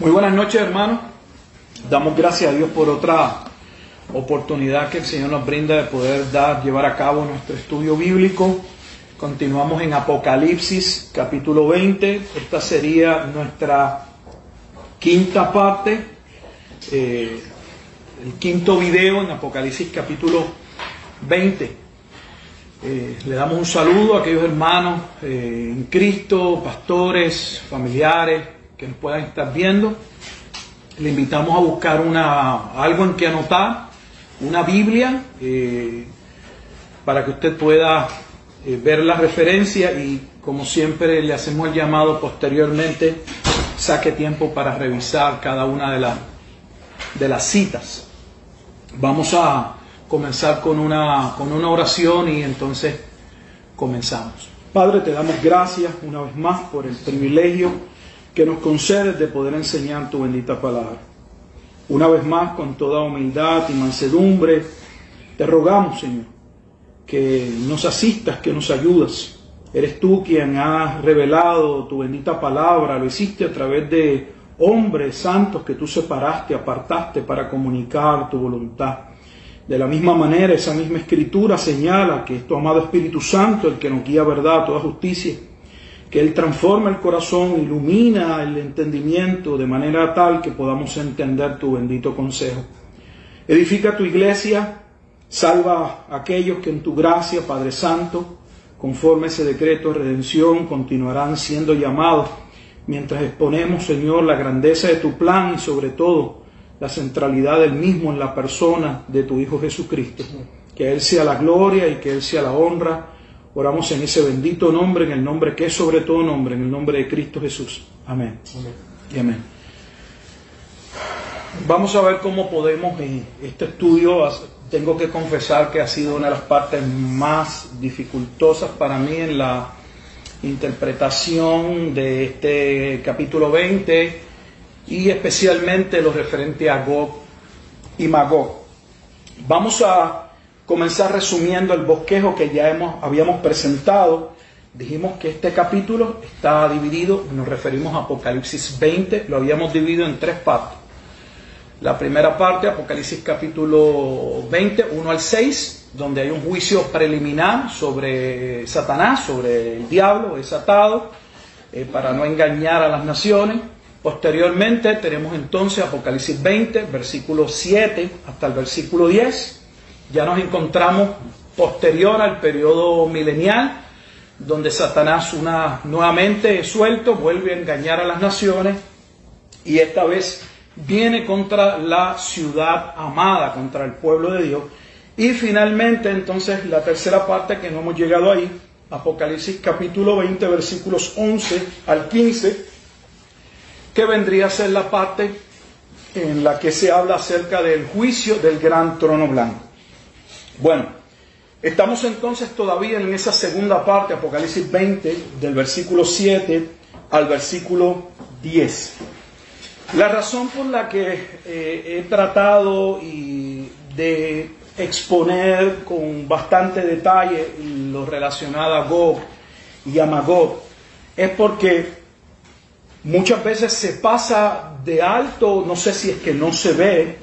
Muy buenas noches, hermanos. Damos gracias a Dios por otra oportunidad que el Señor nos brinda de poder dar, llevar a cabo nuestro estudio bíblico. Continuamos en Apocalipsis, capítulo 20. Esta sería nuestra quinta parte, eh, el quinto video en Apocalipsis, capítulo 20. Eh, le damos un saludo a aquellos hermanos eh, en Cristo, pastores, familiares, puedan estar viendo. Le invitamos a buscar una, algo en que anotar, una Biblia, eh, para que usted pueda eh, ver la referencia y como siempre le hacemos el llamado posteriormente, saque tiempo para revisar cada una de, las de las citas. Vamos a comenzar con una, con una oración y entonces comenzamos. Padre, te damos gracias una vez más por el privilegio que nos concedes de poder enseñar tu bendita palabra. Una vez más, con toda humildad y mansedumbre, te rogamos, Señor, que nos asistas, que nos ayudas. Eres tú quien has revelado tu bendita palabra, lo hiciste a través de hombres santos que tú separaste, apartaste para comunicar tu voluntad. De la misma manera, esa misma escritura señala que es tu amado Espíritu Santo el que nos guía a verdad, toda justicia que Él transforma el corazón, ilumina el entendimiento de manera tal que podamos entender tu bendito consejo. Edifica tu iglesia, salva a aquellos que en tu gracia, Padre Santo, conforme ese decreto de redención, continuarán siendo llamados mientras exponemos, Señor, la grandeza de tu plan y sobre todo la centralidad del mismo en la persona de tu Hijo Jesucristo. Que Él sea la gloria y que Él sea la honra Oramos en ese bendito nombre, en el nombre que es sobre todo nombre, en el nombre de Cristo Jesús. Amén. Y amén. Vamos a ver cómo podemos, en este estudio, tengo que confesar que ha sido una de las partes más dificultosas para mí en la interpretación de este capítulo 20 y especialmente lo referente a Gog y Magog. Vamos a comenzar resumiendo el bosquejo que ya hemos, habíamos presentado. Dijimos que este capítulo está dividido, nos referimos a Apocalipsis 20, lo habíamos dividido en tres partes. La primera parte, Apocalipsis capítulo 20, 1 al 6, donde hay un juicio preliminar sobre Satanás, sobre el diablo desatado, eh, para no engañar a las naciones. Posteriormente tenemos entonces Apocalipsis 20, versículo 7 hasta el versículo 10 ya nos encontramos posterior al periodo milenial, donde Satanás una, nuevamente es suelto, vuelve a engañar a las naciones y esta vez viene contra la ciudad amada, contra el pueblo de Dios. Y finalmente entonces la tercera parte que no hemos llegado ahí, Apocalipsis capítulo 20 versículos 11 al 15, que vendría a ser la parte en la que se habla acerca del juicio del gran trono blanco. Bueno, estamos entonces todavía en esa segunda parte, Apocalipsis 20, del versículo 7 al versículo 10. La razón por la que eh, he tratado y de exponer con bastante detalle lo relacionado a Gog y a Magog es porque muchas veces se pasa de alto, no sé si es que no se ve,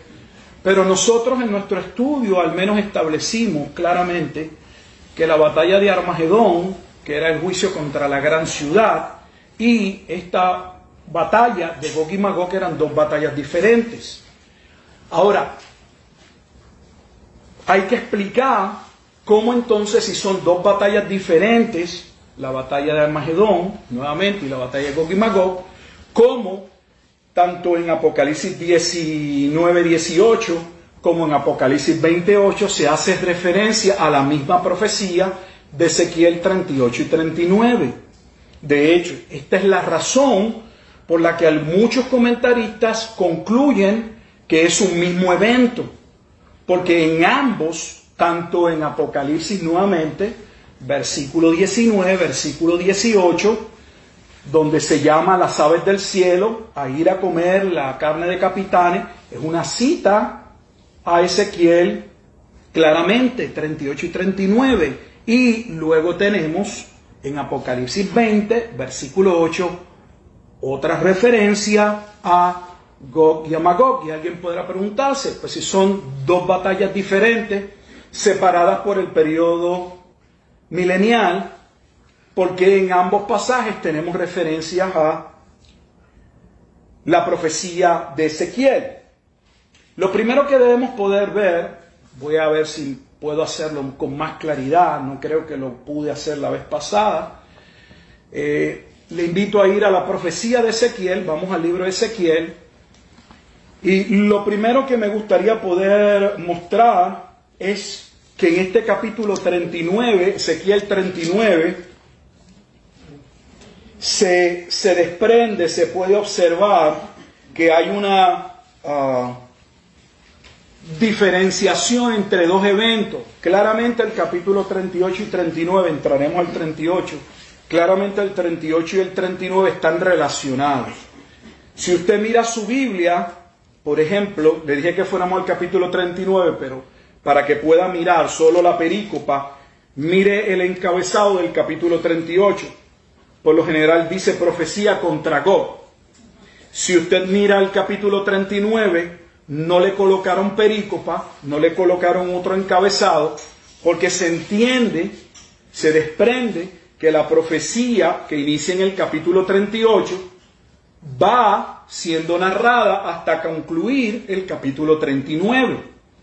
pero nosotros en nuestro estudio al menos establecimos claramente que la batalla de Armagedón, que era el juicio contra la gran ciudad, y esta batalla de Gog y Magog eran dos batallas diferentes. Ahora, hay que explicar cómo entonces si son dos batallas diferentes, la batalla de Armagedón, nuevamente, y la batalla de Gog y Magog, cómo tanto en Apocalipsis 19, 18 como en Apocalipsis 28 se hace referencia a la misma profecía de Ezequiel 38 y 39. De hecho, esta es la razón por la que muchos comentaristas concluyen que es un mismo evento, porque en ambos, tanto en Apocalipsis nuevamente, versículo 19, versículo 18, donde se llama las aves del cielo a ir a comer la carne de capitanes, es una cita a Ezequiel claramente, 38 y 39. Y luego tenemos en Apocalipsis 20, versículo 8, otra referencia a Gog y a Magog. Y alguien podrá preguntarse, pues si son dos batallas diferentes, separadas por el periodo milenial, porque en ambos pasajes tenemos referencias a la profecía de Ezequiel. Lo primero que debemos poder ver, voy a ver si puedo hacerlo con más claridad, no creo que lo pude hacer la vez pasada. Eh, le invito a ir a la profecía de Ezequiel, vamos al libro de Ezequiel, y lo primero que me gustaría poder mostrar es que en este capítulo 39, Ezequiel 39, se, desprende, se puede observar que hay una ah, diferenciación entre dos eventos. Claramente el capítulo 38 y 39, entraremos al 38, claramente el 38 y el 39 están relacionados. Si usted mira su Biblia, por ejemplo, le dije que fuéramos al capítulo 39, pero para que pueda mirar solo la perícopa, mire el encabezado del capítulo 38 por lo general dice profecía contra Gog. Si usted mira el capítulo 39, no le colocaron perícopa, no le colocaron otro encabezado, porque se entiende, se desprende que la profecía que inicia en el capítulo 38 va siendo narrada hasta concluir el capítulo 39.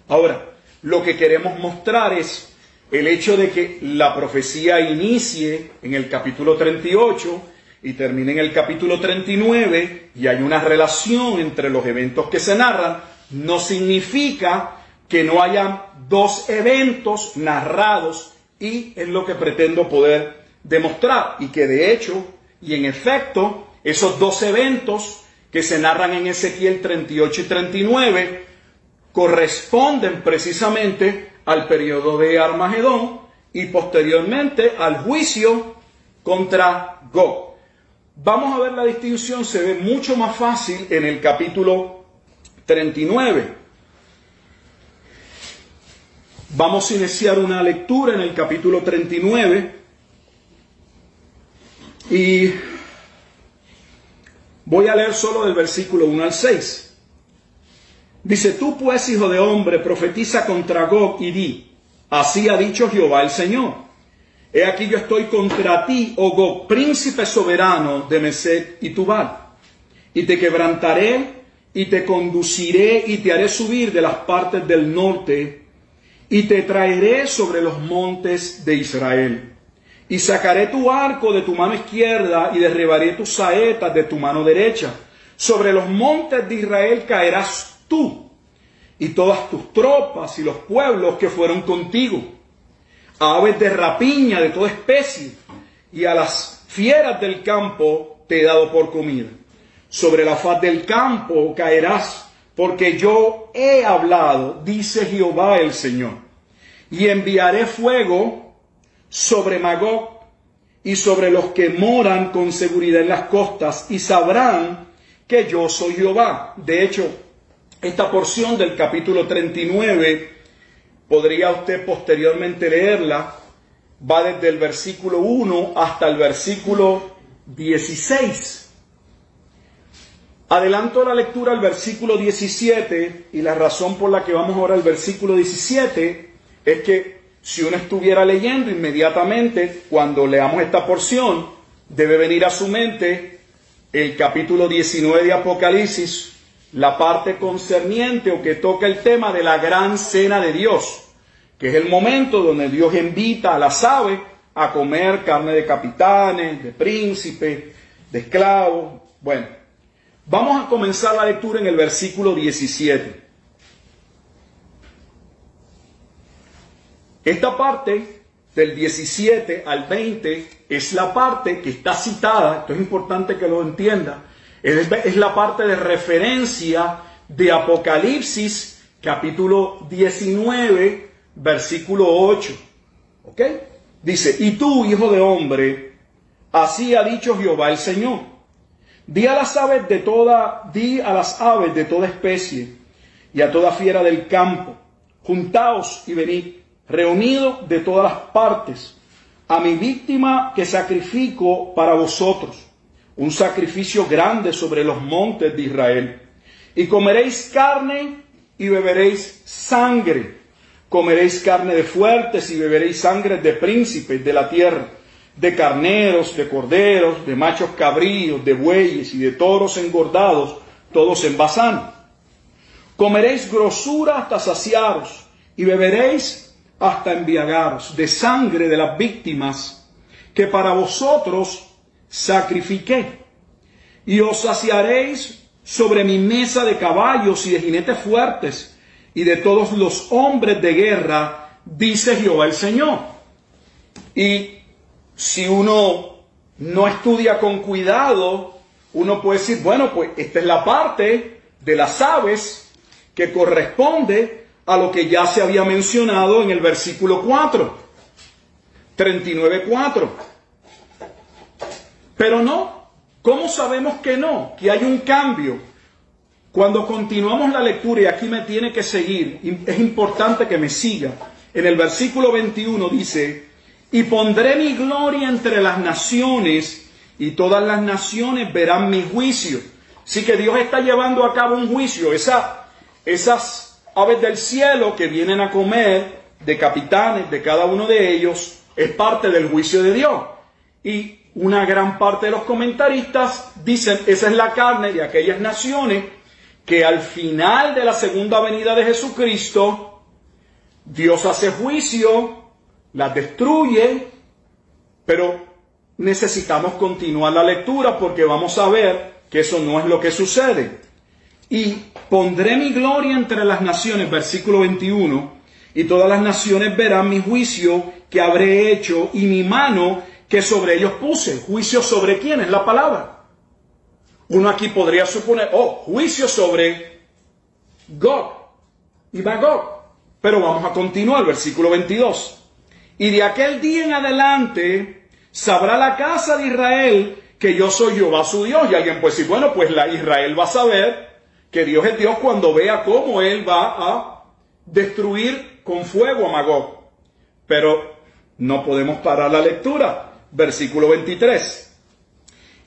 Ahora, lo que queremos mostrar es el hecho de que la profecía inicie en el capítulo 38 y termine en el capítulo 39 y hay una relación entre los eventos que se narran, no significa que no haya dos eventos narrados y es lo que pretendo poder demostrar y que de hecho y en efecto esos dos eventos que se narran en Ezequiel 38 y 39 corresponden precisamente al periodo de Armagedón y posteriormente al juicio contra Gog. Vamos a ver la distinción, se ve mucho más fácil en el capítulo 39. Vamos a iniciar una lectura en el capítulo 39 y voy a leer solo del versículo 1 al 6. Dice, tú pues, hijo de hombre, profetiza contra Gog y di, así ha dicho Jehová el Señor. He aquí yo estoy contra ti, oh Gog, príncipe soberano de Mesec y Tubal, y te quebrantaré y te conduciré y te haré subir de las partes del norte y te traeré sobre los montes de Israel. Y sacaré tu arco de tu mano izquierda y derribaré tus saetas de tu mano derecha. Sobre los montes de Israel caerás tú y todas tus tropas y los pueblos que fueron contigo, a aves de rapiña de toda especie y a las fieras del campo te he dado por comida. Sobre la faz del campo caerás, porque yo he hablado, dice Jehová el Señor, y enviaré fuego sobre Magog y sobre los que moran con seguridad en las costas, y sabrán que yo soy Jehová. De hecho, esta porción del capítulo 39, podría usted posteriormente leerla, va desde el versículo 1 hasta el versículo 16. Adelanto la lectura al versículo 17 y la razón por la que vamos ahora al versículo 17 es que si uno estuviera leyendo inmediatamente, cuando leamos esta porción, debe venir a su mente el capítulo 19 de Apocalipsis, la parte concerniente o que toca el tema de la gran cena de Dios, que es el momento donde Dios invita a las aves a comer carne de capitanes, de príncipes, de esclavos. Bueno, vamos a comenzar la lectura en el versículo 17. Esta parte del 17 al 20 es la parte que está citada, esto es importante que lo entienda, Es la parte de referencia de Apocalipsis capítulo 19, versículo 8. ¿Ok? Dice, y tú, hijo de hombre, así ha dicho Jehová el Señor. Di a las aves de toda, di a las aves de toda especie y a toda fiera del campo, juntaos y venid, reunidos de todas las partes, a mi víctima que sacrifico para vosotros, un sacrificio grande sobre los montes de Israel. Y comeréis carne y beberéis sangre. Comeréis carne de fuertes y beberéis sangre de príncipes de la tierra, de carneros, de corderos, de machos cabríos, de bueyes y de toros engordados, todos en Bazán. Comeréis grosura hasta saciaros y beberéis hasta embriagaros de sangre de las víctimas que para vosotros sacrifiqué. Y os saciaréis sobre mi mesa de caballos y de jinetes fuertes y de todos los hombres de guerra, dice Jehová el Señor. Y si uno no estudia con cuidado, uno puede decir, bueno, pues esta es la parte de las aves que corresponde a lo que ya se había mencionado en el versículo 4, 39.4. Pero no, ¿Cómo sabemos que no? Que hay un cambio. Cuando continuamos la lectura, y aquí me tiene que seguir, es importante que me siga. En el versículo 21 dice, y pondré mi gloria entre las naciones, y todas las naciones verán mi juicio. Así que Dios está llevando a cabo un juicio. esas aves del cielo que vienen a comer de capitanes de cada uno de ellos, es parte del juicio de Dios. Y una gran parte de los comentaristas dicen, esa es la carne de aquellas naciones que al final de la segunda venida de Jesucristo, Dios hace juicio, las destruye, pero necesitamos continuar la lectura porque vamos a ver que eso no es lo que sucede. Y pondré mi gloria entre las naciones, versículo 21, y todas las naciones verán mi juicio que habré hecho y mi mano que sobre ellos puse. ¿Juicio sobre quién? Es la palabra. Uno aquí podría suponer, oh, juicio sobre Gog y Magog. Pero vamos a continuar, versículo 22. Y de aquel día en adelante sabrá la casa de Israel que yo soy Jehová su Dios. Y alguien puede decir, bueno, pues la Israel va a saber que Dios es Dios cuando vea cómo Él va a destruir con fuego a Magog. Pero no podemos parar la lectura versículo 23.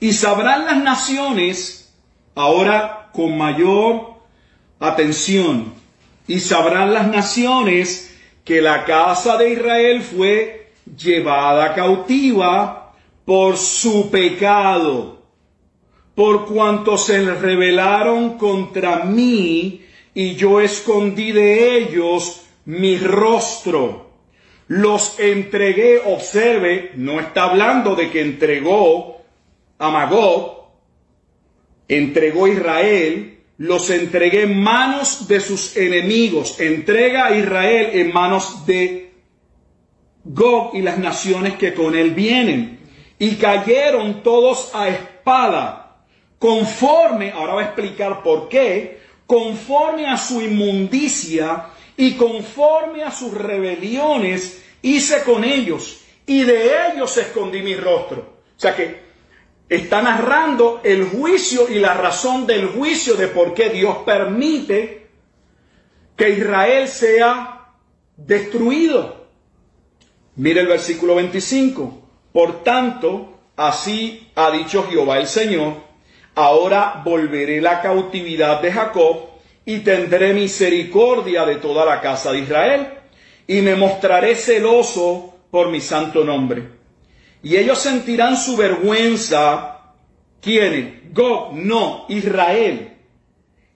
Y sabrán las naciones, ahora con mayor atención, y sabrán las naciones que la casa de Israel fue llevada cautiva por su pecado, por cuanto se rebelaron contra mí, y yo escondí de ellos mi rostro los entregué, observe, no está hablando de que entregó a Magog, entregó a Israel, los entregué en manos de sus enemigos, entrega a Israel en manos de Gog y las naciones que con él vienen. Y cayeron todos a espada, conforme, ahora va a explicar por qué, conforme a su inmundicia y conforme a sus rebeliones hice con ellos y de ellos escondí mi rostro. O sea que está narrando el juicio y la razón del juicio de por qué Dios permite que Israel sea destruido. Mire el versículo 25. Por tanto, así ha dicho Jehová el Señor, ahora volveré la cautividad de Jacob y tendré misericordia de toda la casa de Israel y me mostraré celoso por mi santo nombre. Y ellos sentirán su vergüenza. ¿Quiénes? Gog, no, Israel.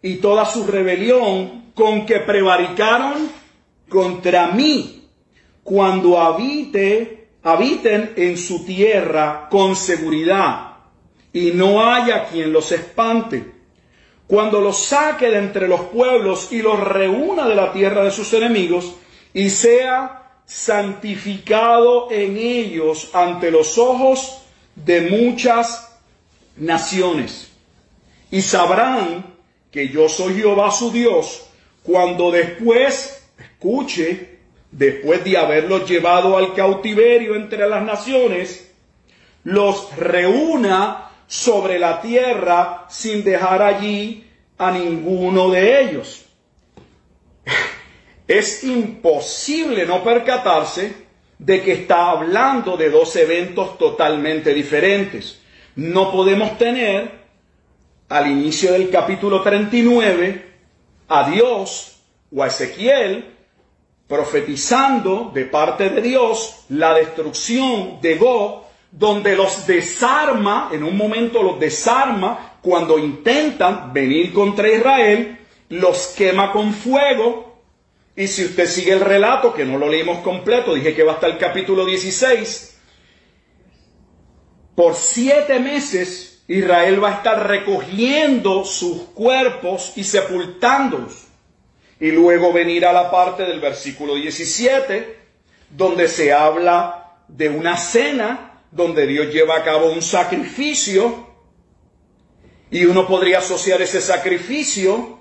Y toda su rebelión con que prevaricaron contra mí cuando habite, habiten en su tierra con seguridad y no haya quien los espante. Cuando los saque de entre los pueblos y los reúna de la tierra de sus enemigos, y sea santificado en ellos ante los ojos de muchas naciones. Y sabrán que yo soy Jehová su Dios cuando después, escuche, después de haberlos llevado al cautiverio entre las naciones, los reúna sobre la tierra sin dejar allí a ninguno de ellos. Es imposible no percatarse de que está hablando de dos eventos totalmente diferentes. No podemos tener al inicio del capítulo 39 a Dios o a Ezequiel profetizando de parte de Dios la destrucción de Gog, donde los desarma, en un momento los desarma cuando intentan venir contra Israel, los quema con fuego. Y si usted sigue el relato, que no lo leímos completo, dije que va hasta el capítulo 16, por siete meses Israel va a estar recogiendo sus cuerpos y sepultándolos. Y luego venir a la parte del versículo 17, donde se habla de una cena, donde Dios lleva a cabo un sacrificio, y uno podría asociar ese sacrificio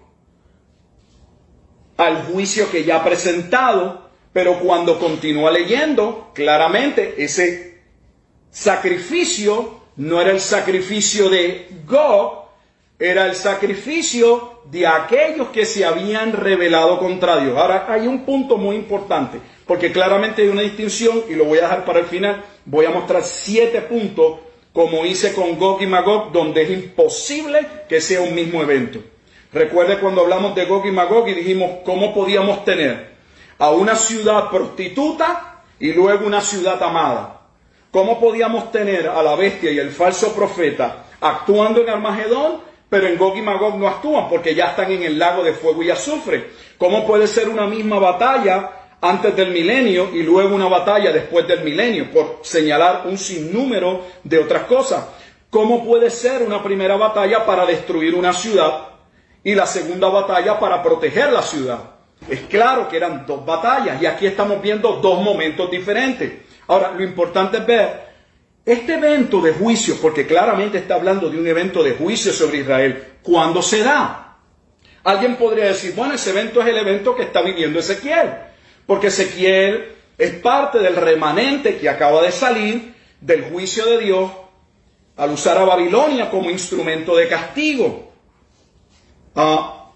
al juicio que ya ha presentado, pero cuando continúa leyendo, claramente ese sacrificio no era el sacrificio de Gog, era el sacrificio de aquellos que se habían rebelado contra Dios. Ahora hay un punto muy importante, porque claramente hay una distinción y lo voy a dejar para el final. Voy a mostrar siete puntos, como hice con Gog y Magog, donde es imposible que sea un mismo evento. Recuerde cuando hablamos de Gog y Magog y dijimos cómo podíamos tener a una ciudad prostituta y luego una ciudad amada. ¿Cómo podíamos tener a la bestia y el falso profeta actuando en Armagedón pero en Gog y Magog no actúan porque ya están en el lago de fuego y azufre. ¿Cómo puede ser una misma batalla antes del milenio y luego una batalla después del milenio? Por señalar un sinnúmero de otras cosas. ¿Cómo puede ser una primera batalla para destruir una ciudad y la segunda batalla para proteger la ciudad? Es claro que eran dos batallas y aquí estamos viendo dos momentos diferentes. Ahora, lo importante es ver este evento de juicio, porque claramente está hablando de un evento de juicio sobre Israel, ¿cuándo se da? Alguien podría decir, bueno, ese evento es el evento que está viviendo Ezequiel, porque Ezequiel es parte del remanente que acaba de salir del juicio de Dios al usar a Babilonia como instrumento de castigo. Ah,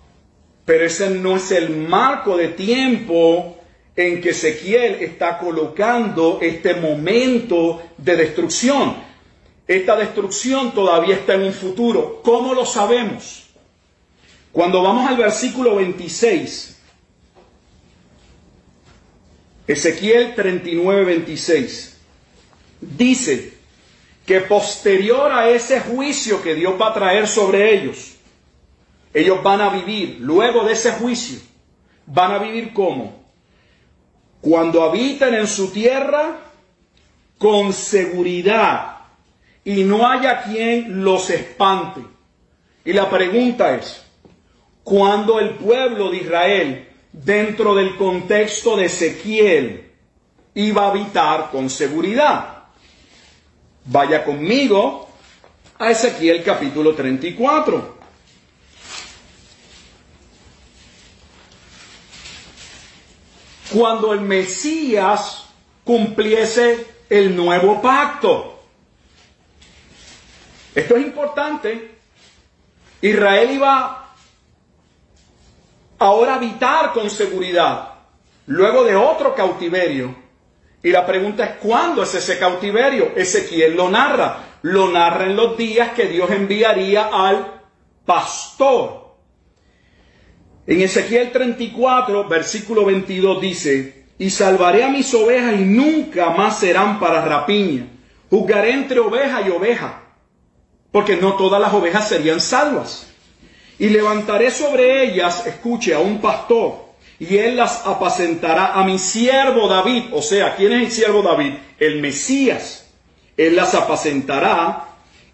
pero ese no es el marco de tiempo en que Ezequiel está colocando este momento de destrucción. Esta destrucción todavía está en un futuro. ¿Cómo lo sabemos? Cuando vamos al versículo 26, Ezequiel 39, 26, dice que posterior a ese juicio que Dios va a traer sobre ellos, ellos van a vivir, luego de ese juicio, van a vivir como? Cuando habitan en su tierra con seguridad y no haya quien los espante. Y la pregunta es, ¿cuándo el pueblo de Israel, dentro del contexto de Ezequiel, iba a habitar con seguridad? Vaya conmigo a Ezequiel capítulo 34. Cuando el Mesías cumpliese el nuevo pacto. Esto es importante. Israel iba ahora a habitar con seguridad, luego de otro cautiverio. Y la pregunta es, ¿cuándo es ese cautiverio? Ezequiel lo narra. Lo narra en los días que Dios enviaría al pastor en Ezequiel 34, versículo 22 dice, y salvaré a mis ovejas y nunca más serán para rapiña. Juzgaré entre oveja y oveja, porque no todas las ovejas serían salvas. Y levantaré sobre ellas, escuche, a un pastor, y él las apacentará a mi siervo David. O sea, ¿quién es el siervo David? El Mesías. Él las apacentará,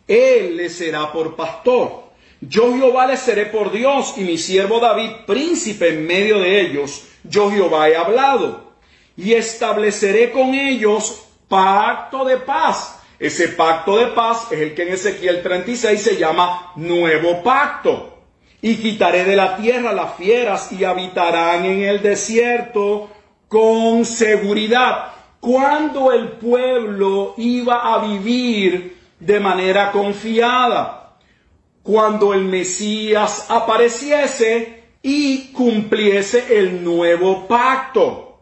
él le será por pastor. Yo Jehová les seré por Dios y mi siervo David príncipe en medio de ellos. Yo Jehová he hablado y estableceré con ellos pacto de paz. Ese pacto de paz es el que en Ezequiel 36 se llama nuevo pacto. Y quitaré de la tierra las fieras y habitarán en el desierto con seguridad. Cuando el pueblo iba a vivir de manera confiada, cuando el Mesías apareciese y cumpliese el nuevo pacto.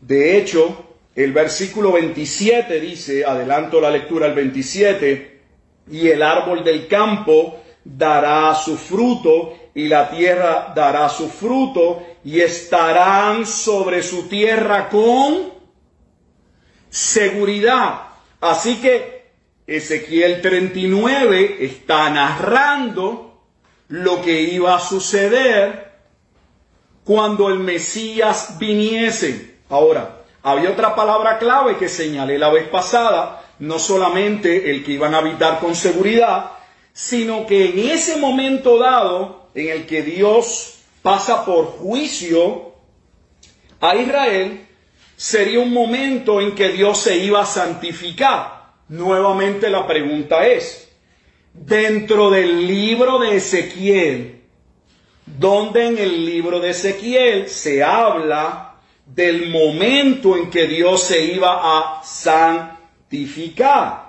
De hecho, el versículo 27 dice, adelanto la lectura al 27, y el árbol del campo dará su fruto, y la tierra dará su fruto, y estarán sobre su tierra con seguridad. Así que Ezequiel 39 está narrando lo que iba a suceder cuando el Mesías viniese. Ahora, había otra palabra clave que señalé la vez pasada, no solamente el que iban a habitar con seguridad, sino que en ese momento dado en el que Dios pasa por juicio a Israel, sería un momento en que Dios se iba a santificar. Nuevamente la pregunta es, dentro del libro de Ezequiel, donde en el libro de Ezequiel se habla del momento en que Dios se iba a santificar.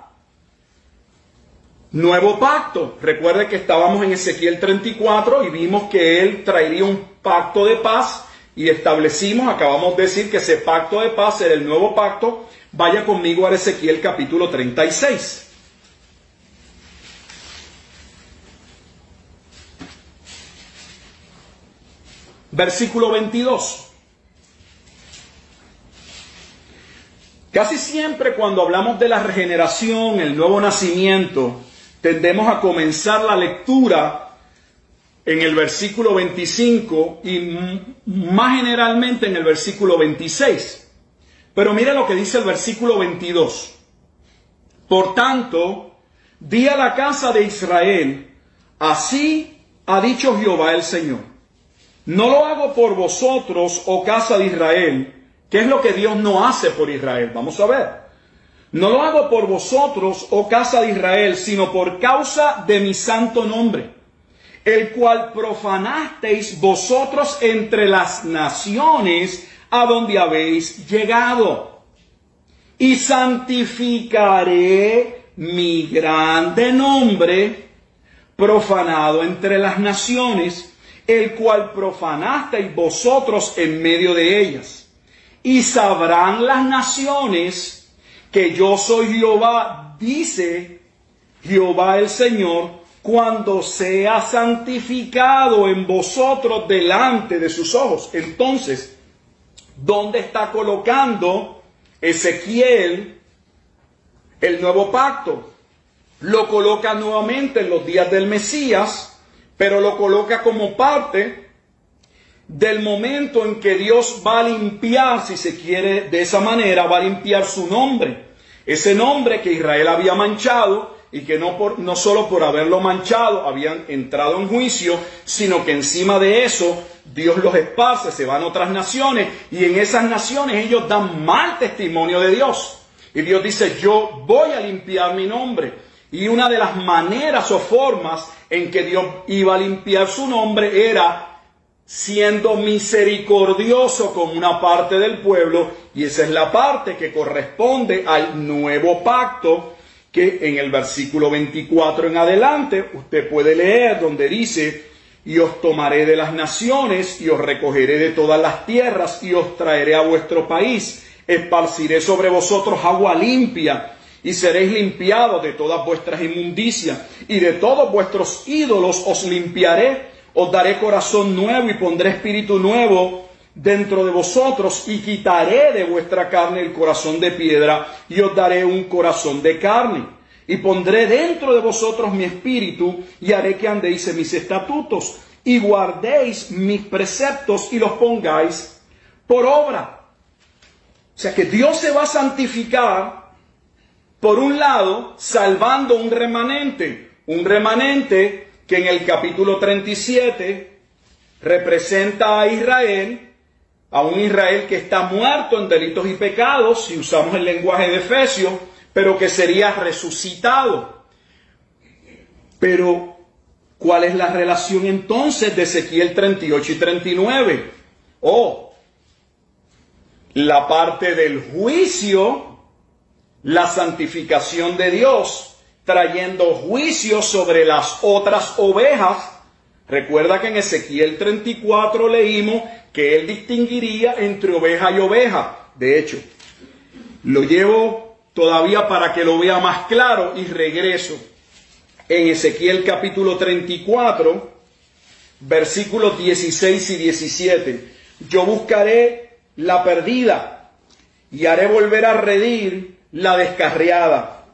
Nuevo pacto. Recuerde que estábamos en Ezequiel 34 y vimos que Él traería un pacto de paz y establecimos, acabamos de decir que ese pacto de paz era el nuevo pacto. Vaya conmigo a Ezequiel capítulo 36. Versículo 22. Casi siempre cuando hablamos de la regeneración, el nuevo nacimiento, tendemos a comenzar la lectura en el versículo 25 y más generalmente en el versículo 26. Pero mire lo que dice el versículo 22. Por tanto, di a la casa de Israel, así ha dicho Jehová el Señor. No lo hago por vosotros, oh casa de Israel, ¿Qué es lo que Dios no hace por Israel? Vamos a ver. No lo hago por vosotros, oh casa de Israel, sino por causa de mi santo nombre, el cual profanasteis vosotros entre las naciones a donde habéis llegado. Y santificaré mi grande nombre, profanado entre las naciones, el cual profanasteis vosotros en medio de ellas y sabrán las naciones que yo soy Jehová, dice Jehová el Señor, cuando sea santificado en vosotros delante de sus ojos. Entonces, ¿dónde está colocando Ezequiel el nuevo pacto? Lo coloca nuevamente en los días del Mesías, pero lo coloca como parte del momento en que Dios va a limpiar, si se quiere de esa manera, va a limpiar su nombre. Ese nombre que Israel había manchado y que no, por, no solo por haberlo manchado habían entrado en juicio, sino que encima de eso Dios los esparce, se van a otras naciones y en esas naciones ellos dan mal testimonio de Dios. Y Dios dice, yo voy a limpiar mi nombre. Y una de las maneras o formas en que Dios iba a limpiar su nombre era siendo misericordioso con una parte del pueblo, y esa es la parte que corresponde al nuevo pacto, que en el versículo 24 en adelante usted puede leer donde dice, y os tomaré de las naciones, y os recogeré de todas las tierras, y os traeré a vuestro país, esparciré sobre vosotros agua limpia, y seréis limpiados de todas vuestras inmundicias, y de todos vuestros ídolos os limpiaré, os daré corazón nuevo y pondré espíritu nuevo dentro de vosotros y quitaré de vuestra carne el corazón de piedra y os daré un corazón de carne. Y pondré dentro de vosotros mi espíritu y haré que andéis en mis estatutos y guardéis mis preceptos y los pongáis por obra. O sea que Dios se va a santificar, por un lado, salvando un remanente, un remanente que en el capítulo 37 representa a Israel, a un Israel que está muerto en delitos y pecados, si usamos el lenguaje de Efesios, pero que sería resucitado. Pero, ¿cuál es la relación entonces de Ezequiel 38 y 39? Oh, la parte del juicio, la santificación de Dios, trayendo juicio sobre las otras ovejas. Recuerda que en Ezequiel 34 leímos que él distinguiría entre oveja y oveja. De hecho, lo llevo todavía para que lo vea más claro y regreso. En Ezequiel capítulo 34, versículos 16 y 17. Yo buscaré la perdida y haré volver a redir la descarriada.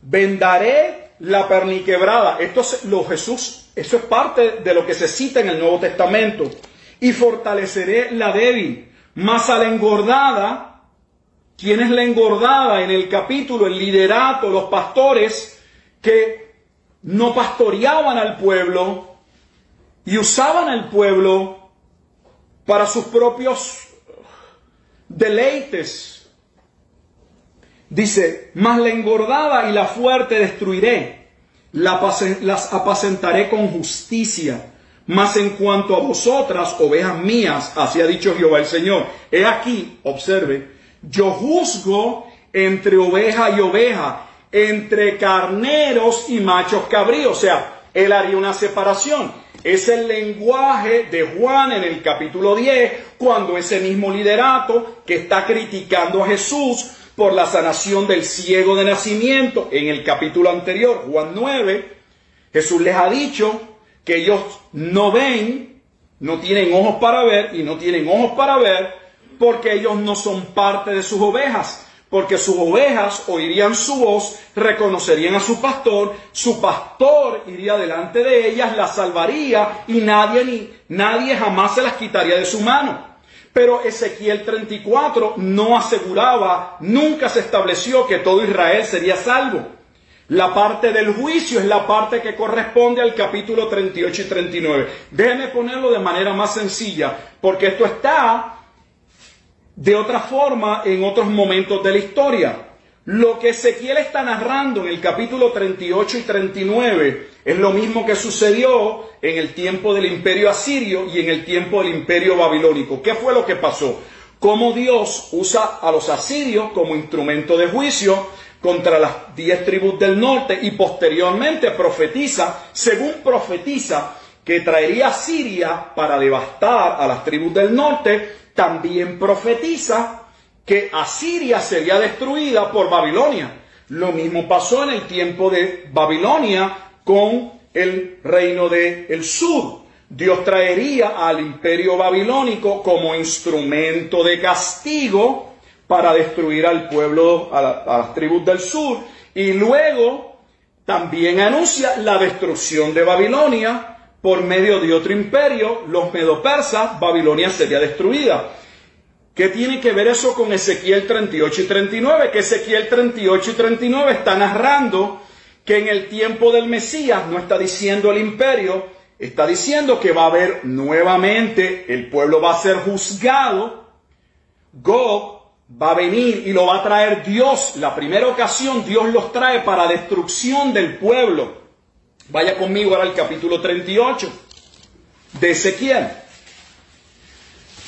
Vendaré la perniquebrada. Esto es lo Jesús, eso es parte de lo que se cita en el Nuevo Testamento. Y fortaleceré la débil, más a la engordada ¿Quién es la engordada en el capítulo? El liderato, los pastores que no pastoreaban al pueblo y usaban al pueblo para sus propios deleites. Dice, más la engordada y la fuerte destruiré, las apacentaré con justicia. Mas en cuanto a vosotras, ovejas mías, así ha dicho Jehová el Señor. He aquí, observe, yo juzgo entre oveja y oveja, entre carneros y machos cabríos. O sea, él haría una separación. Es el lenguaje de Juan en el capítulo 10, cuando ese mismo liderato que está criticando a Jesús por la sanación del ciego de nacimiento, en el capítulo anterior, Juan 9, Jesús les ha dicho que ellos no ven, no tienen ojos para ver y no tienen ojos para ver, porque ellos no son parte de sus ovejas, porque sus ovejas oirían su voz, reconocerían a su pastor, su pastor iría delante de ellas, las salvaría y nadie ni nadie jamás se las quitaría de su mano. Pero Ezequiel 34 no aseguraba, nunca se estableció que todo Israel sería salvo. La parte del juicio es la parte que corresponde al capítulo 38 y 39. Déjenme ponerlo de manera más sencilla, porque esto está de otra forma en otros momentos de la historia. Lo que Ezequiel está narrando en el capítulo 38 y 39 es lo mismo que sucedió en el tiempo del imperio asirio y en el tiempo del imperio babilónico. ¿Qué fue lo que pasó? Cómo Dios usa a los asirios como instrumento de juicio contra las diez tribus del norte y posteriormente profetiza, según profetiza, que traería Siria para devastar a las tribus del norte también profetiza que Asiria sería destruida por Babilonia. Lo mismo pasó en el tiempo de Babilonia con el reino del el sur. Dios traería al imperio babilónico como instrumento de castigo para destruir al pueblo, a, a las tribus del sur. Y luego también anuncia la destrucción de Babilonia por medio de otro imperio, los medopersas, Babilonia sería destruida. ¿Qué tiene que ver eso con Ezequiel 38 y 39? Que Ezequiel 38 y 39 está narrando que en el tiempo del Mesías, no está diciendo el imperio, está diciendo que va a haber nuevamente, el pueblo va a ser juzgado, Gog va a venir y lo va a traer Dios. La primera ocasión Dios los trae para destrucción del pueblo. Vaya conmigo ahora al capítulo 38 de Ezequiel.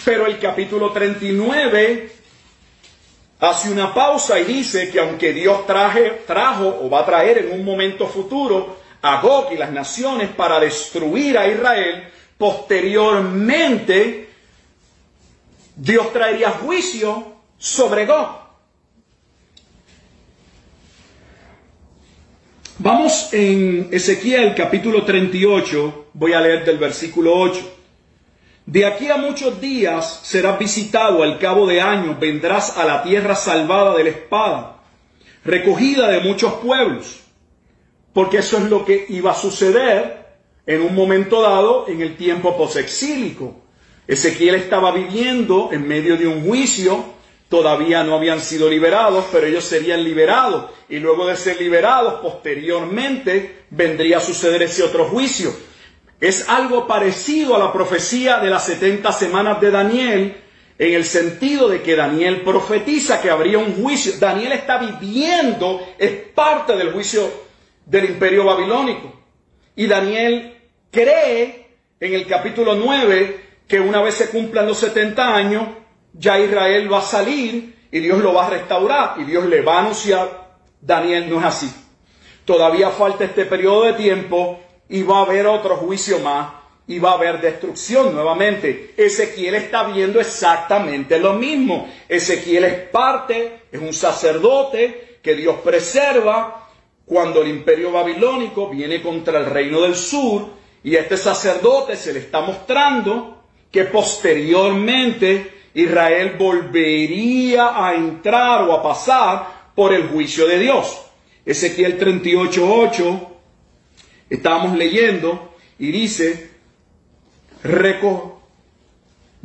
Pero el capítulo 39 hace una pausa y dice que aunque Dios traje, trajo o va a traer en un momento futuro a Gog y las naciones para destruir a Israel, posteriormente Dios traería juicio sobre Gog. Vamos en Ezequiel capítulo 38, voy a leer del versículo 8. De aquí a muchos días serás visitado, al cabo de años vendrás a la tierra salvada de la espada, recogida de muchos pueblos, porque eso es lo que iba a suceder en un momento dado en el tiempo posexílico. Ezequiel estaba viviendo en medio de un juicio todavía no habían sido liberados, pero ellos serían liberados. Y luego de ser liberados, posteriormente vendría a suceder ese otro juicio. Es algo parecido a la profecía de las 70 semanas de Daniel en el sentido de que Daniel profetiza que habría un juicio. Daniel está viviendo, es parte del juicio del imperio babilónico. Y Daniel cree en el capítulo 9 que una vez se cumplan los 70 años, ya Israel va a salir y Dios lo va a restaurar y Dios le va a anunciar. Daniel no es así. Todavía falta este periodo de tiempo y va a haber otro juicio más y va a haber destrucción nuevamente. Ezequiel está viendo exactamente lo mismo. Ezequiel es parte, es un sacerdote que Dios preserva cuando el imperio babilónico viene contra el reino del sur y este sacerdote se le está mostrando que posteriormente Israel volvería a entrar o a pasar por el juicio de Dios. Ezequiel 38.8, estábamos leyendo y dice,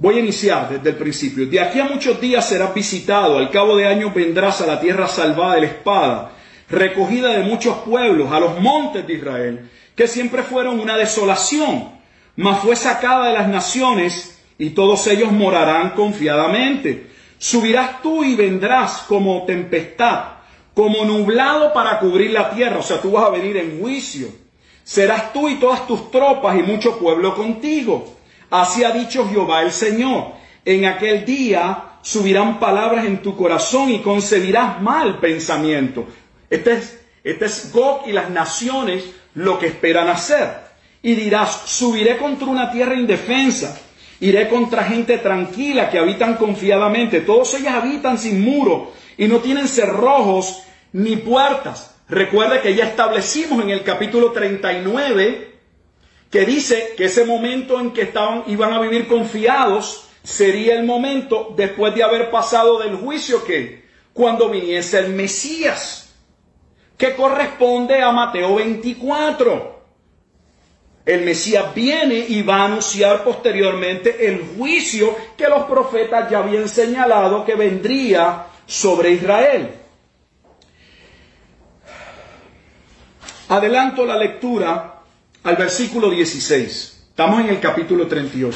Voy a iniciar desde el principio. De aquí a muchos días serás visitado, al cabo de años vendrás a la tierra salvada de la espada, recogida de muchos pueblos, a los montes de Israel, que siempre fueron una desolación, mas fue sacada de las naciones y todos ellos morarán confiadamente. Subirás tú y vendrás como tempestad, como nublado para cubrir la tierra, o sea, tú vas a venir en juicio. Serás tú y todas tus tropas y mucho pueblo contigo. Así ha dicho Jehová el Señor. En aquel día subirán palabras en tu corazón y concebirás mal pensamiento. Este es, este es Gog y las naciones lo que esperan hacer. Y dirás, subiré contra una tierra indefensa, iré contra gente tranquila que habitan confiadamente. Todos ellos habitan sin muro y no tienen cerrojos ni puertas. Recuerde que ya establecimos en el capítulo 39 que dice que ese momento en que estaban, iban a vivir confiados sería el momento después de haber pasado del juicio que cuando viniese el Mesías, que corresponde a Mateo 24. El Mesías viene y va a anunciar posteriormente el juicio que los profetas ya habían señalado que vendría sobre Israel. Adelanto la lectura al versículo 16. Estamos en el capítulo 38.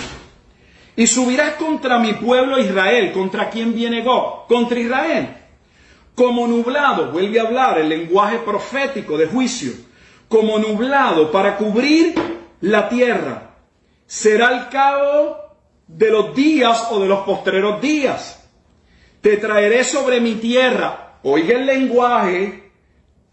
Y subirás contra mi pueblo Israel. ¿Contra quién viene Gog? Contra Israel. Como nublado, vuelve a hablar el lenguaje profético de juicio. Como nublado para cubrir la tierra. Será el cabo de los días o de los postreros días. Te traeré sobre mi tierra. Oiga el lenguaje.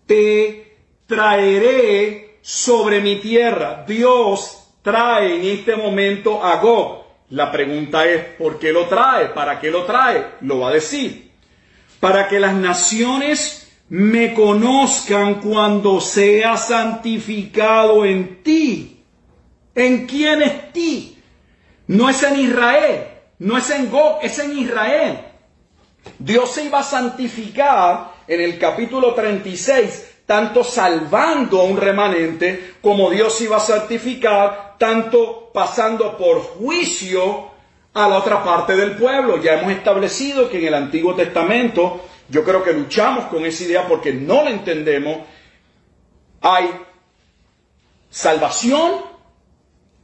Te traeré sobre mi tierra. Dios trae en este momento a Gog. La pregunta es, ¿por qué lo trae? ¿Para qué lo trae? Lo va a decir. Para que las naciones me conozcan cuando sea santificado en ti. ¿En quién es ti? No es en Israel, no es en Gog, es en Israel. Dios se iba a santificar en el capítulo 36 tanto salvando a un remanente como Dios iba a certificar, tanto pasando por juicio a la otra parte del pueblo. Ya hemos establecido que en el Antiguo Testamento, yo creo que luchamos con esa idea porque no la entendemos, hay salvación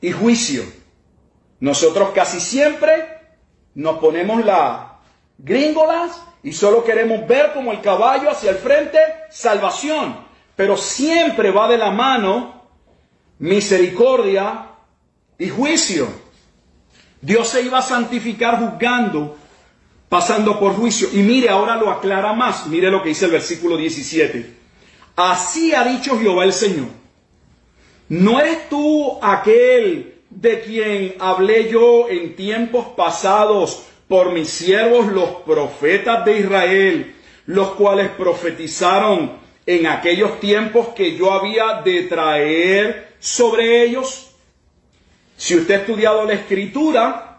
y juicio. Nosotros casi siempre nos ponemos las gringolas y solo queremos ver como el caballo hacia el frente, salvación. Pero siempre va de la mano misericordia y juicio. Dios se iba a santificar juzgando, pasando por juicio. Y mire, ahora lo aclara más. Mire lo que dice el versículo 17. Así ha dicho Jehová el Señor. ¿No eres tú aquel de quien hablé yo en tiempos pasados por mis siervos los profetas de Israel, los cuales profetizaron en aquellos tiempos que yo había de traer sobre ellos. Si usted ha estudiado la escritura,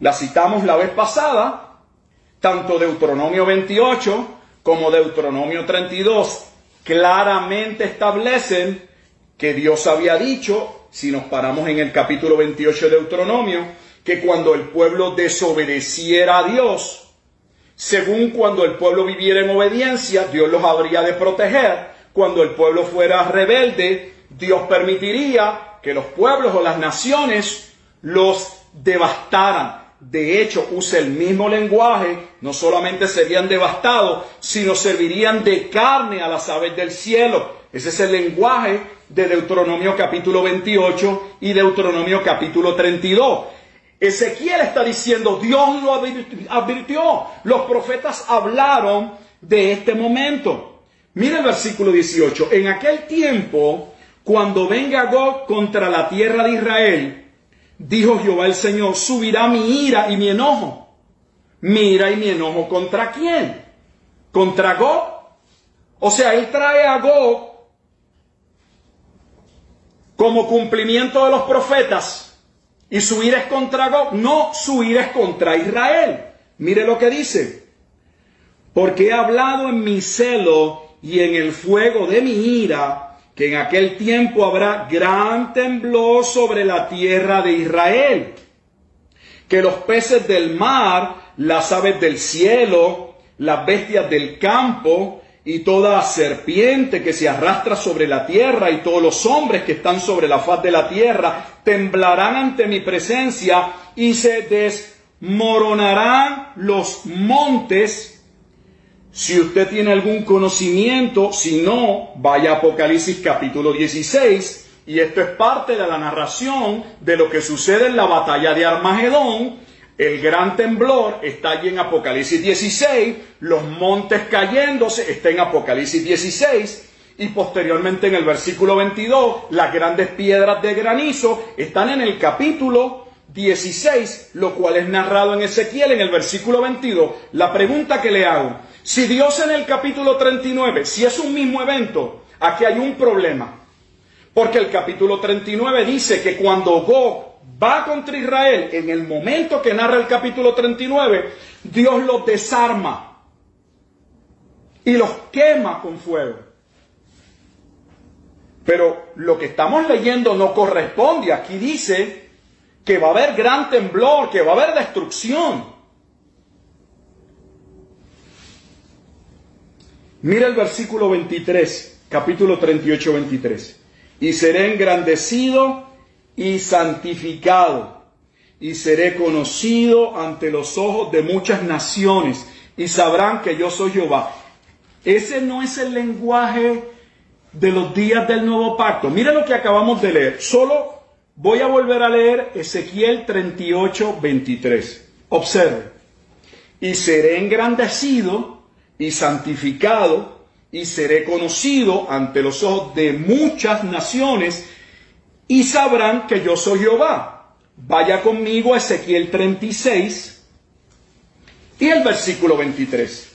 la citamos la vez pasada, tanto Deuteronomio 28 como Deuteronomio 32 claramente establecen que Dios había dicho, si nos paramos en el capítulo 28 de Deuteronomio, que cuando el pueblo desobedeciera a Dios, según cuando el pueblo viviera en obediencia, Dios los habría de proteger. Cuando el pueblo fuera rebelde, Dios permitiría que los pueblos o las naciones los devastaran. de hecho, usa el mismo lenguaje, no solamente serían devastados, sino servirían de carne a las aves del cielo. Ese es el lenguaje de Deuteronomio capítulo 28 y Deuteronomio capítulo 32. Ezequiel está diciendo, Dios lo advirtió, los profetas hablaron de este momento. Mira el versículo 18, en aquel tiempo, cuando venga Gog contra la tierra de Israel, dijo Jehová el Señor, subirá mi ira y mi enojo. Mi ira y mi enojo contra quién? Contra Gog. O sea, él trae a Gog como cumplimiento de los profetas y su ira es contra no, su ira es contra Israel. Mire lo que dice. Porque he hablado en mi celo y en el fuego de mi ira, que en aquel tiempo habrá gran temblor sobre la tierra de Israel. Que los peces del mar, las aves del cielo, las bestias del campo y toda serpiente que se arrastra sobre la tierra y todos los hombres que están sobre la faz de la tierra temblarán ante mi presencia y se desmoronarán los montes. Si usted tiene algún conocimiento, si no, vaya a Apocalipsis capítulo 16 y esto es parte de la narración de lo que sucede en la batalla de Armagedón el gran temblor está allí en Apocalipsis 16, los montes cayéndose está en Apocalipsis 16 y posteriormente en el versículo 22 las grandes piedras de granizo están en el capítulo 16, lo cual es narrado en Ezequiel en el versículo 22. La pregunta que le hago, si Dios en el capítulo 39, si es un mismo evento, aquí hay un problema. Porque el capítulo 39 dice que cuando Gog va contra Israel, en el momento que narra el capítulo 39, Dios los desarma y los quema con fuego. Pero lo que estamos leyendo no corresponde. Aquí dice que va a haber gran temblor, que va a haber destrucción. Mira el versículo 23, capítulo 38, 23. Y seré engrandecido y santificado, y seré conocido ante los ojos de muchas naciones, y sabrán que yo soy Jehová. Ese no es el lenguaje de los días del nuevo pacto. Mira lo que acabamos de leer. Solo voy a volver a leer Ezequiel 38, 23. Observe. Y seré engrandecido y santificado y seré conocido ante los ojos de muchas naciones y sabrán que yo soy Jehová. Vaya conmigo a Ezequiel 36 y el versículo 23.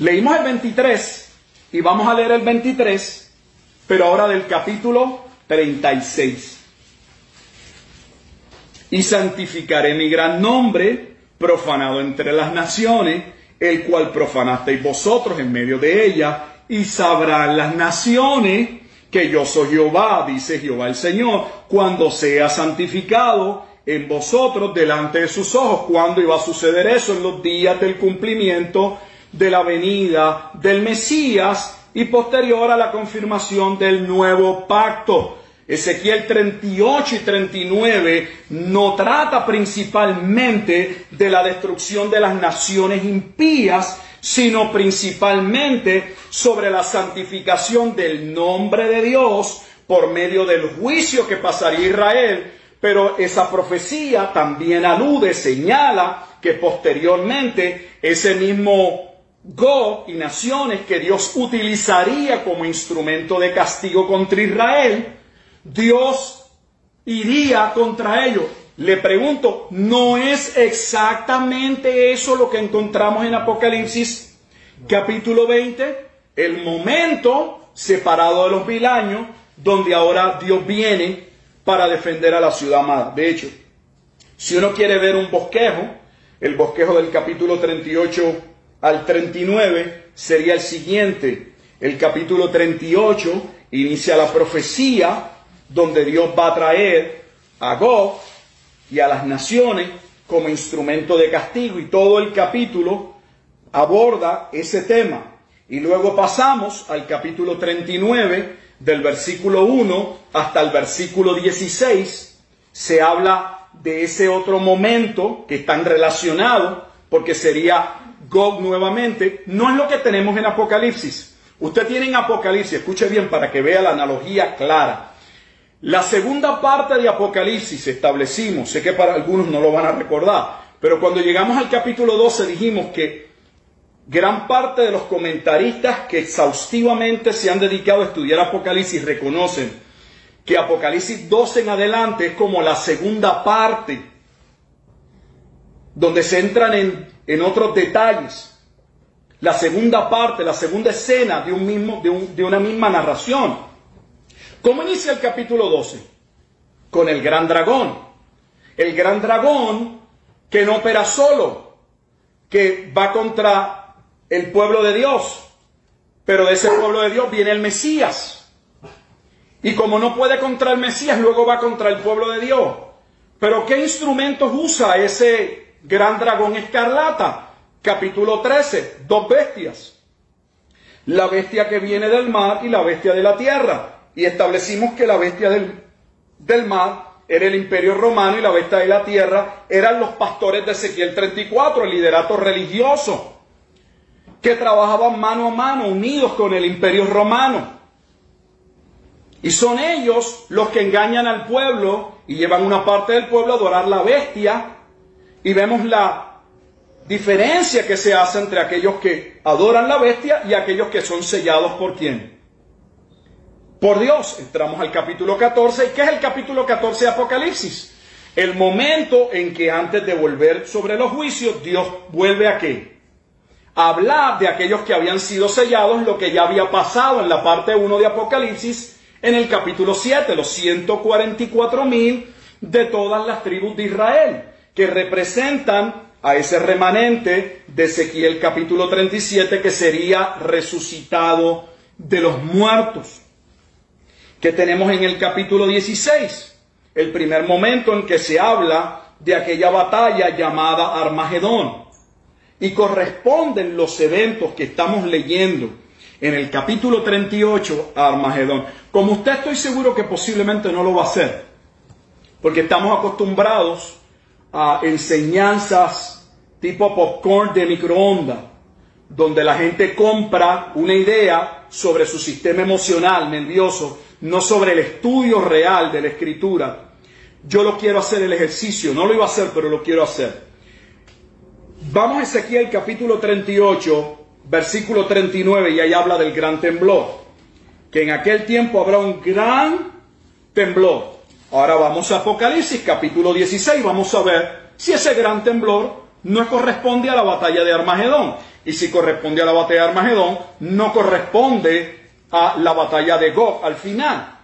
Leímos el 23 y vamos a leer el 23, pero ahora del capítulo 36. Y santificaré mi gran nombre, profanado entre las naciones, el cual profanasteis vosotros en medio de ella, y sabrán las naciones que yo soy Jehová, dice Jehová el Señor, cuando sea santificado en vosotros delante de sus ojos. ¿Cuándo iba a suceder eso? En los días del cumplimiento de la venida del Mesías y posterior a la confirmación del nuevo pacto. Ezequiel 38 y 39 no trata principalmente de la destrucción de las naciones impías, sino principalmente sobre la santificación del nombre de Dios por medio del juicio que pasaría Israel. Pero esa profecía también alude, señala que posteriormente ese mismo Go y naciones que Dios utilizaría como instrumento de castigo contra Israel, Dios iría contra ellos. Le pregunto, ¿no es exactamente eso lo que encontramos en Apocalipsis capítulo 20? El momento separado de los mil años, donde ahora Dios viene para defender a la ciudad amada. De hecho, si uno quiere ver un bosquejo, el bosquejo del capítulo 38 al 39 sería el siguiente. El capítulo 38 inicia la profecía donde Dios va a traer a Gog y a las naciones como instrumento de castigo y todo el capítulo aborda ese tema. Y luego pasamos al capítulo 39 del versículo 1 hasta el versículo 16. Se habla de ese otro momento que están relacionados, porque sería Gog nuevamente, no es lo que tenemos en Apocalipsis. Usted tiene en Apocalipsis, escuche bien para que vea la analogía clara. La segunda parte de Apocalipsis establecimos, sé que para algunos no lo van a recordar, pero cuando llegamos al capítulo 12 dijimos que gran parte de los comentaristas que exhaustivamente se han dedicado a estudiar Apocalipsis reconocen que Apocalipsis 12 en adelante es como la segunda parte, donde se entran en, otros detalles. La segunda parte, la segunda escena de, un mismo, de, un, de una misma narración. ¿Cómo inicia el capítulo 12? Con el gran dragón. El gran dragón que no opera solo, que va contra el pueblo de Dios. Pero de ese pueblo de Dios viene el Mesías. Y como no puede contra el Mesías, luego va contra el pueblo de Dios. Pero ¿qué instrumentos usa ese gran dragón escarlata? Capítulo 13, dos bestias. La bestia que viene del mar y la bestia de la tierra. Y establecimos que la bestia del, del mar era el imperio romano y la bestia de la tierra eran los pastores de Ezequiel 34, el liderato religioso, que trabajaban mano a mano, unidos con el imperio romano. Y son ellos los que engañan al pueblo y llevan una parte del pueblo a adorar la bestia. Y vemos la diferencia que se hace entre aquellos que adoran la bestia y aquellos que son sellados por quién. Por Dios. Entramos al capítulo 14. ¿Y qué es el capítulo 14 de Apocalipsis? El momento en que antes de volver sobre los juicios, Dios vuelve a qué? Hablar de aquellos que habían sido sellados, lo que ya había pasado en la parte 1 de Apocalipsis en el capítulo 7, los 144 mil de todas las tribus de Israel, que representan a ese remanente de Ezequiel capítulo 37 que sería resucitado de los muertos. Que tenemos en el capítulo 16, el primer momento en que se habla de aquella batalla llamada Armagedón. Y corresponden los eventos que estamos leyendo en el capítulo 38 a Armagedón. Como usted estoy seguro que posiblemente no lo va a hacer, porque estamos acostumbrados a enseñanzas tipo popcorn de microondas, donde la gente compra una idea sobre su sistema emocional, nervioso, no sobre el estudio real de la escritura. Yo lo quiero hacer el ejercicio, no lo iba a hacer, pero lo quiero hacer. Vamos a Ezequiel capítulo 38, versículo 39, y ahí habla del gran temblor. Que en aquel tiempo habrá un gran temblor. Ahora vamos a Apocalipsis capítulo 16, vamos a ver si ese gran temblor no corresponde a la batalla de Armagedón. Y si corresponde a la batalla de Armagedón, no corresponde a la batalla de Gog al final.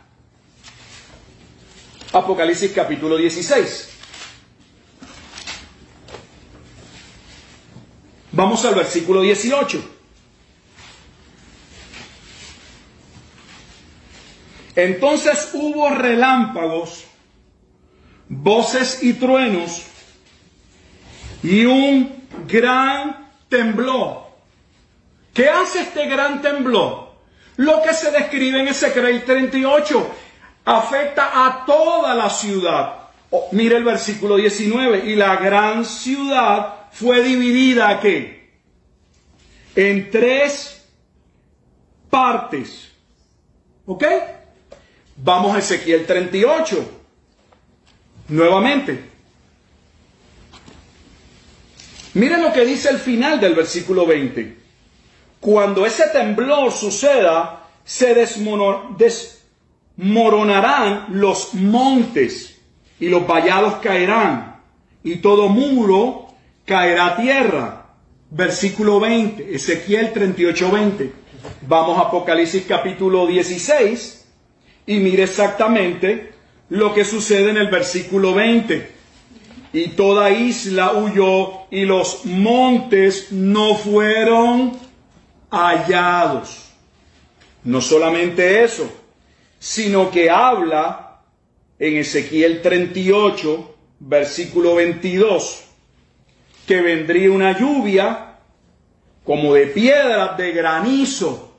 Apocalipsis capítulo 16. Vamos al versículo 18. Entonces hubo relámpagos, voces y truenos y un gran temblor. ¿Qué hace este gran temblor? Lo que se describe en Ezequiel 38 afecta a toda la ciudad. Oh, mire el versículo 19. Y la gran ciudad fue dividida ¿qué? en tres partes. ¿Ok? Vamos a Ezequiel 38. Nuevamente. Miren lo que dice el final del versículo 20. Cuando ese temblor suceda, se desmoronarán los montes y los vallados caerán y todo muro caerá a tierra. Versículo 20, Ezequiel 38, 20. Vamos a Apocalipsis capítulo 16 y mire exactamente lo que sucede en el versículo 20. Y toda isla huyó y los montes no fueron hallados. No solamente eso, sino que habla en Ezequiel 38, versículo 22 que vendría una lluvia como de piedras de granizo.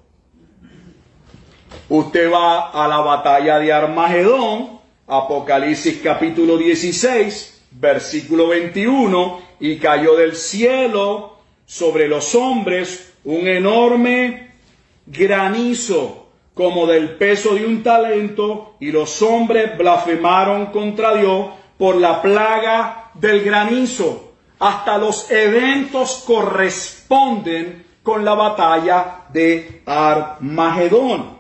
Usted va a la batalla de Armagedón, Apocalipsis capítulo 16, Versículo 21, y cayó del cielo sobre los hombres un enorme granizo como del peso de un talento, y los hombres blasfemaron contra Dios por la plaga del granizo. Hasta los eventos corresponden con la batalla de Armagedón.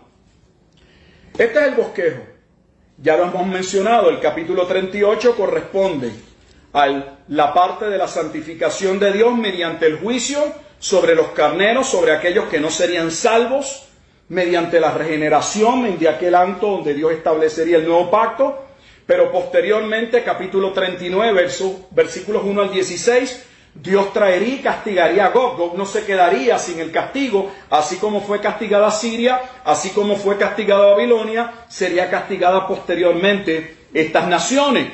Este es el bosquejo. Ya lo hemos mencionado, el capítulo 38 corresponde a la parte de la santificación de Dios mediante el juicio sobre los carneros, sobre aquellos que no serían salvos, mediante la regeneración, de aquel acto donde Dios establecería el nuevo pacto, pero posteriormente, capítulo 39, versículos 1 al 16, Dios traería y castigaría a Gog. Gog no se quedaría sin el castigo, así como fue castigada Siria, así como fue castigada Babilonia, sería castigada posteriormente estas naciones.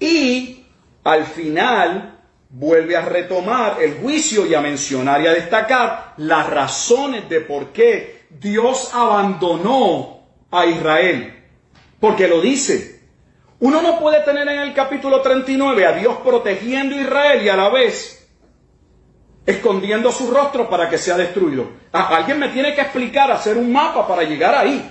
Y al final vuelve a retomar el juicio y a mencionar y a destacar las razones de por qué Dios abandonó a Israel. Porque lo dice. Uno no puede tener en el capítulo 39 a Dios protegiendo a Israel y a la vez escondiendo su rostro para que sea destruido. alguien me tiene que explicar, hacer un mapa para llegar ahí.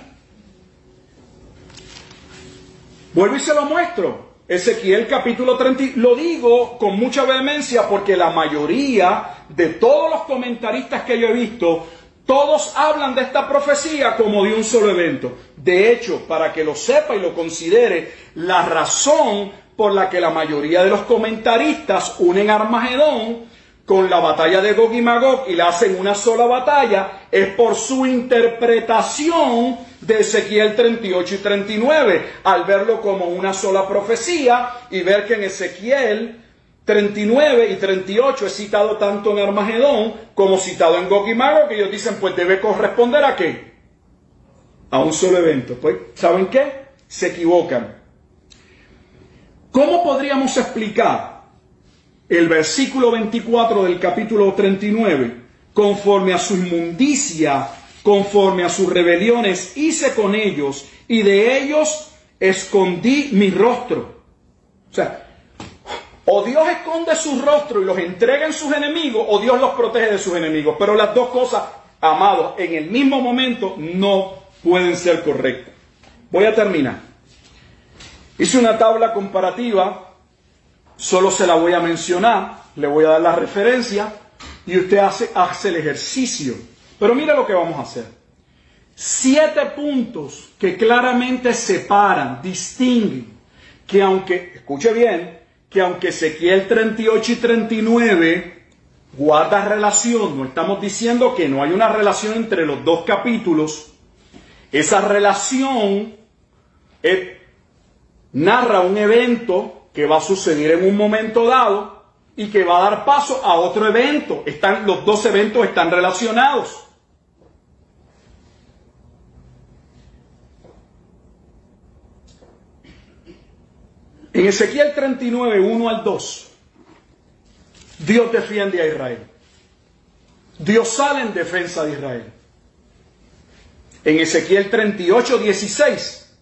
Vuelvo y se lo muestro. Ezequiel capítulo 30, lo digo con mucha vehemencia porque la mayoría de todos los comentaristas que yo he visto, todos hablan de esta profecía como de un solo evento. De hecho, para que lo sepa y lo considere, la razón por la que la mayoría de los comentaristas unen Armagedón con la batalla de Gog y Magog y la hacen una sola batalla es por su interpretación de Ezequiel 38 y 39, al verlo como una sola profecía y ver que en Ezequiel 39 y 38 es citado tanto en Armagedón como citado en Gog y Magog, que ellos dicen pues debe corresponder a qué? A un solo evento. Pues, ¿saben qué? Se equivocan. ¿Cómo podríamos explicar el versículo 24 del capítulo 39, conforme a su inmundicia, conforme a sus rebeliones, hice con ellos y de ellos escondí mi rostro. O sea, o Dios esconde su rostro y los entrega en sus enemigos, o Dios los protege de sus enemigos. Pero las dos cosas, amados, en el mismo momento no pueden ser correctas. Voy a terminar. Hice una tabla comparativa Solo se la voy a mencionar, le voy a dar la referencia y usted hace, hace el ejercicio. Pero mira lo que vamos a hacer. Siete puntos que claramente separan, distinguen, que aunque, escuche bien, que aunque Ezequiel 38 y 39 guarda relación, no estamos diciendo que no hay una relación entre los dos capítulos, esa relación narra un evento que va a suceder en un momento dado y que va a dar paso a otro evento. Están, los dos eventos están relacionados. En Ezequiel 39, 1 al 2, Dios defiende a Israel. Dios sale en defensa de Israel. En Ezequiel 38, 16,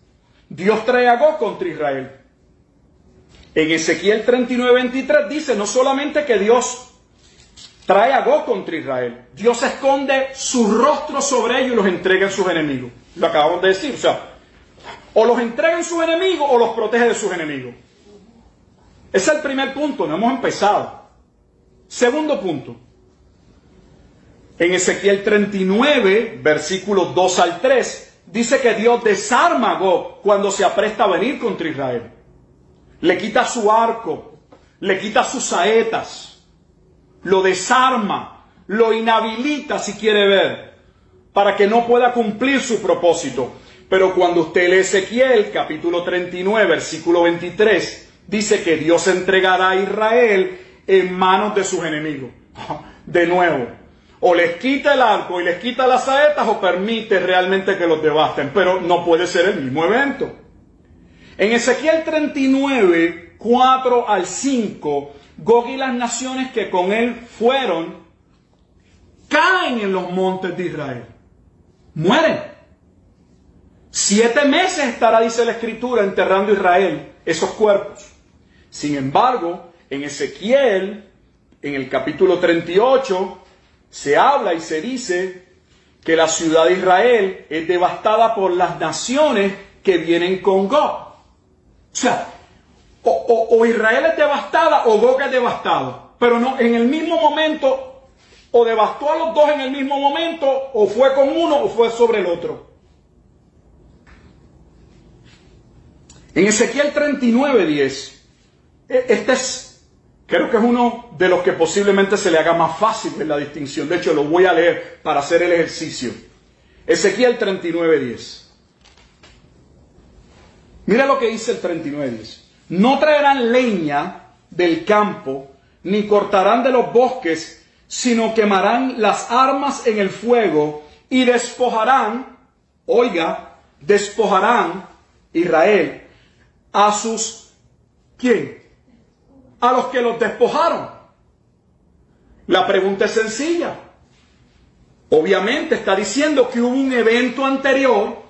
Dios trae a Gog contra Israel. En Ezequiel 39, 23 dice no solamente que Dios trae a Gog contra Israel, Dios esconde su rostro sobre ellos y los entrega en sus enemigos. Lo acabamos de decir, o sea, o los entrega en sus enemigos o los protege de sus enemigos. Ese es el primer punto, no hemos empezado. Segundo punto. En Ezequiel 39, versículos 2 al 3, dice que Dios desarma a Gog cuando se apresta a venir contra Israel le quita su arco, le quita sus saetas, lo desarma, lo inhabilita si quiere ver, para que no pueda cumplir su propósito. Pero cuando usted lee Ezequiel capítulo 39, versículo 23, dice que Dios entregará a Israel en manos de sus enemigos. De nuevo, o les quita el arco y les quita las saetas o permite realmente que los devasten, pero no puede ser el mismo evento. En Ezequiel 39, 4 al 5, Gog y las naciones que con él fueron, caen en los montes de Israel. Mueren. Siete meses estará, dice la escritura, enterrando Israel esos cuerpos. Sin embargo, en Ezequiel, en el capítulo 38, se habla y se dice que la ciudad de Israel es devastada por las naciones que vienen con Gog. O sea, o, Israel es devastada o Gog es devastado. Pero no, en el mismo momento, o devastó a los dos en el mismo momento, o fue con uno o fue sobre el otro. En Ezequiel 39, 10, e, este es, creo que es uno de los que posiblemente se le haga más fácil en la distinción. De hecho, lo voy a leer para hacer el ejercicio. Ezequiel 39, 10. Mira lo que dice el 39, 10. No traerán leña del campo, ni cortarán de los bosques, sino quemarán las armas en el fuego y despojarán, oiga, despojarán Israel a sus, ¿quién? A los que los despojaron. La pregunta es sencilla. Obviamente está diciendo que hubo un evento anterior.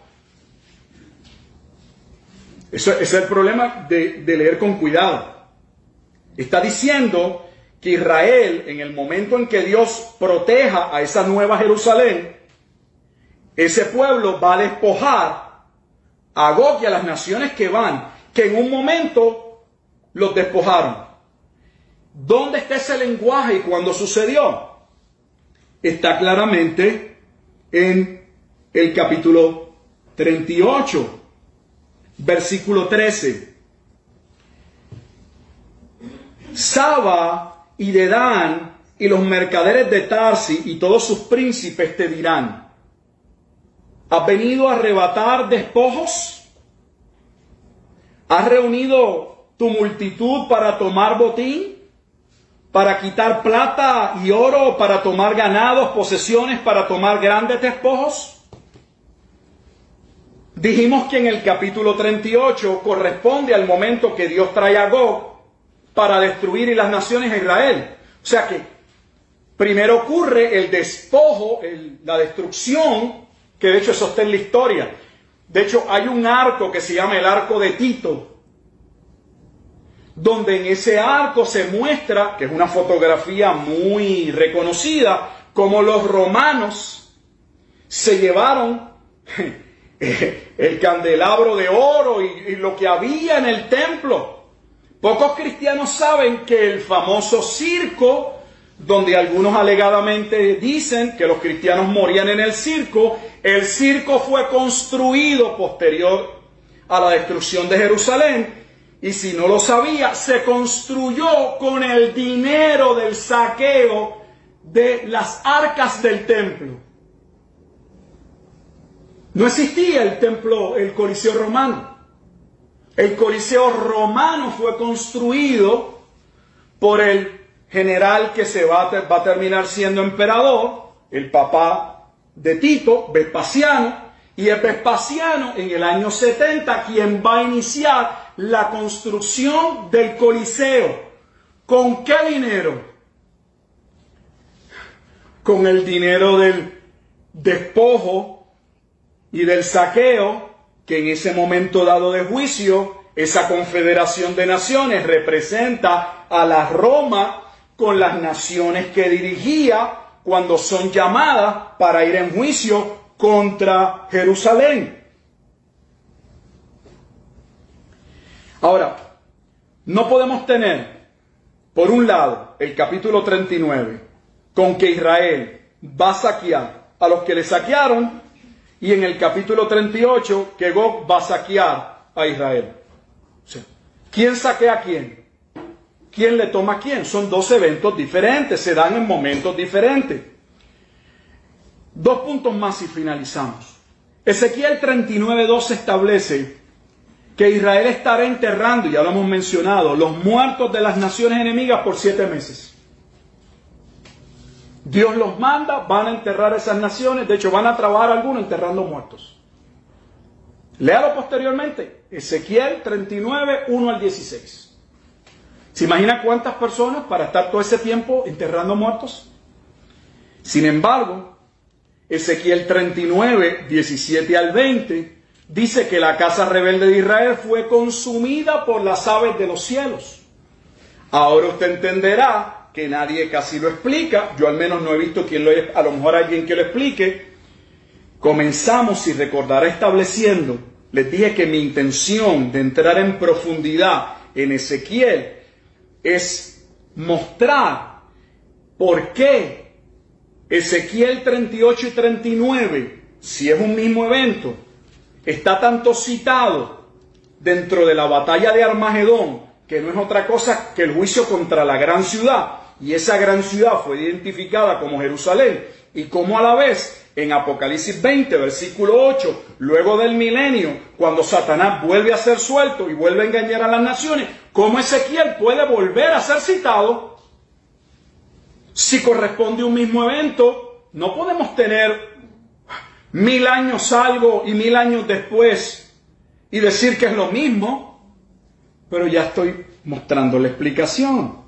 Eso, es el problema de, de leer con cuidado. Está diciendo que Israel, en el momento en que Dios proteja a esa nueva Jerusalén, ese pueblo va a despojar a Gog y a las naciones que van que en un momento los despojaron. ¿Dónde está ese lenguaje y cuándo sucedió? Está claramente en el capítulo 38, versículo 13. Saba y Dedán y los mercaderes de Tarsi y todos sus príncipes te dirán, ¿has venido a arrebatar despojos? ¿Has reunido tu multitud para tomar botín? ¿Para quitar plata y oro? ¿Para tomar ganados, posesiones? ¿Para tomar grandes despojos? Dijimos que en el capítulo 38 corresponde al momento que Dios trae a Gog para destruir las naciones de Israel. O sea que primero ocurre el despojo, la destrucción, que de hecho en la historia. De hecho, hay un arco que se llama el arco de Tito, donde en ese arco se muestra, que es una fotografía muy reconocida, como los romanos se llevaron el candelabro de oro y, lo que había en el templo. Pocos cristianos saben que el famoso circo donde algunos alegadamente dicen que los cristianos morían en el circo, el circo fue construido posterior a la destrucción de Jerusalén y si no lo sabía, se construyó con el dinero del saqueo de las arcas del templo. No existía el templo, el Coliseo romano. El Coliseo romano fue construido por el general que se va a, va a terminar siendo emperador, el papá de Tito, Vespasiano, y es Vespasiano en el año 70 quien va a iniciar la construcción del Coliseo. ¿Con qué dinero? Con el dinero del despojo y del saqueo que en ese momento dado de juicio, esa confederación de naciones representa a la Roma con las naciones que dirigía cuando son llamadas para ir en juicio contra Jerusalén. Ahora, no podemos tener, por un lado, el capítulo 39, con que Israel va a saquear a los que le saquearon, y en el capítulo 38, que Gog va a saquear a Israel. ¿quién saquea a quién? quién le toma a quién. Son dos eventos diferentes, se dan en momentos diferentes. Dos puntos más y finalizamos. Ezequiel 39.2 establece que Israel estará enterrando, ya lo hemos mencionado, los muertos de las naciones enemigas por siete meses. Dios los manda, van a enterrar esas naciones, de hecho van a trabajar algunos enterrando muertos. Léalo posteriormente, Ezequiel 39, 1 al 16. ¿Se imagina cuántas personas para estar todo ese tiempo enterrando muertos? Sin embargo, Ezequiel 39, 17 al 20, dice que la casa rebelde de Israel fue consumida por las aves de los cielos. Ahora usted entenderá que nadie casi lo explica, yo al menos no he visto quien lo a lo mejor alguien que lo explique. Comenzamos, y recordará estableciendo, les dije que mi intención de entrar en profundidad en Ezequiel es mostrar por qué Ezequiel 38 y 39, si es un mismo evento, está tanto citado dentro de la batalla de Armagedón, que no es otra cosa que el juicio contra la gran ciudad. Y esa gran ciudad fue identificada como Jerusalén. Y como a la vez en Apocalipsis 20, versículo 8, luego del milenio, cuando Satanás vuelve a ser suelto y vuelve a engañar a las naciones, ¿cómo Ezequiel puede volver a ser citado? Si corresponde un mismo evento, no podemos tener mil años algo y mil años después y decir que es lo mismo, pero ya estoy mostrando la explicación.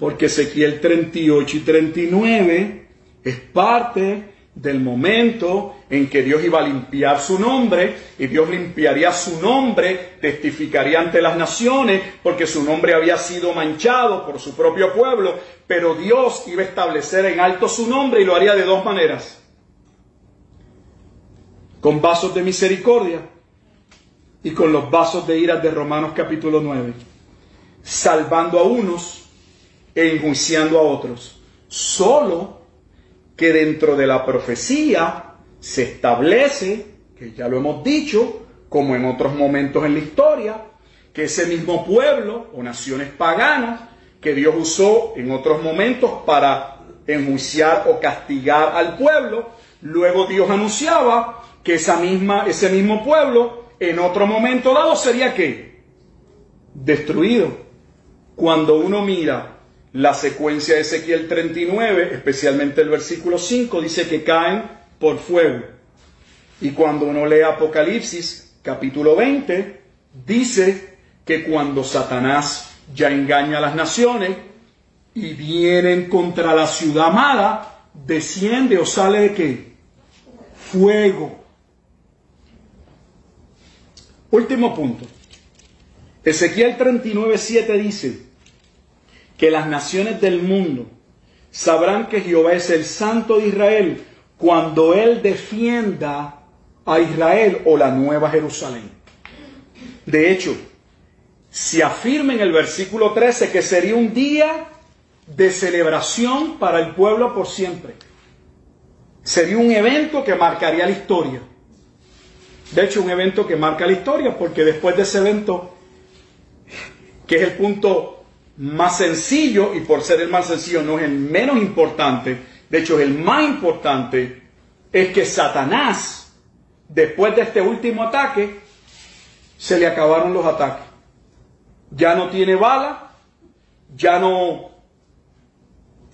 Porque Ezequiel 38 y 39 es parte del momento en que Dios iba a limpiar su nombre y Dios limpiaría su nombre, testificaría ante las naciones porque su nombre había sido manchado por su propio pueblo, pero Dios iba a establecer en alto su nombre y lo haría de dos maneras. Con vasos de misericordia y con los vasos de ira de Romanos capítulo 9, salvando a unos e enjuiciando a otros. Solo que dentro de la profecía se establece, que ya lo hemos dicho, como en otros momentos en la historia, que ese mismo pueblo o naciones paganas que Dios usó en otros momentos para enjuiciar o castigar al pueblo, luego Dios anunciaba que esa misma, ese mismo pueblo en otro momento dado sería que destruido. Cuando uno mira la secuencia de Ezequiel 39, especialmente el versículo 5, dice que caen por fuego. Y cuando uno lee Apocalipsis capítulo 20, dice que cuando Satanás ya engaña a las naciones y vienen contra la ciudad amada, desciende o sale de qué? Fuego. Último punto. Ezequiel 39:7 dice que las naciones del mundo sabrán que Jehová es el santo de Israel cuando Él defienda a Israel o la nueva Jerusalén. De hecho, se afirma en el versículo 13 que sería un día de celebración para el pueblo por siempre. Sería un evento que marcaría la historia. De hecho, un evento que marca la historia, porque después de ese evento, que es el punto más sencillo, y por ser el más sencillo no es el menos importante, de hecho es el más importante, es que Satanás, después de este último ataque, se le acabaron los ataques. Ya no tiene bala, ya no...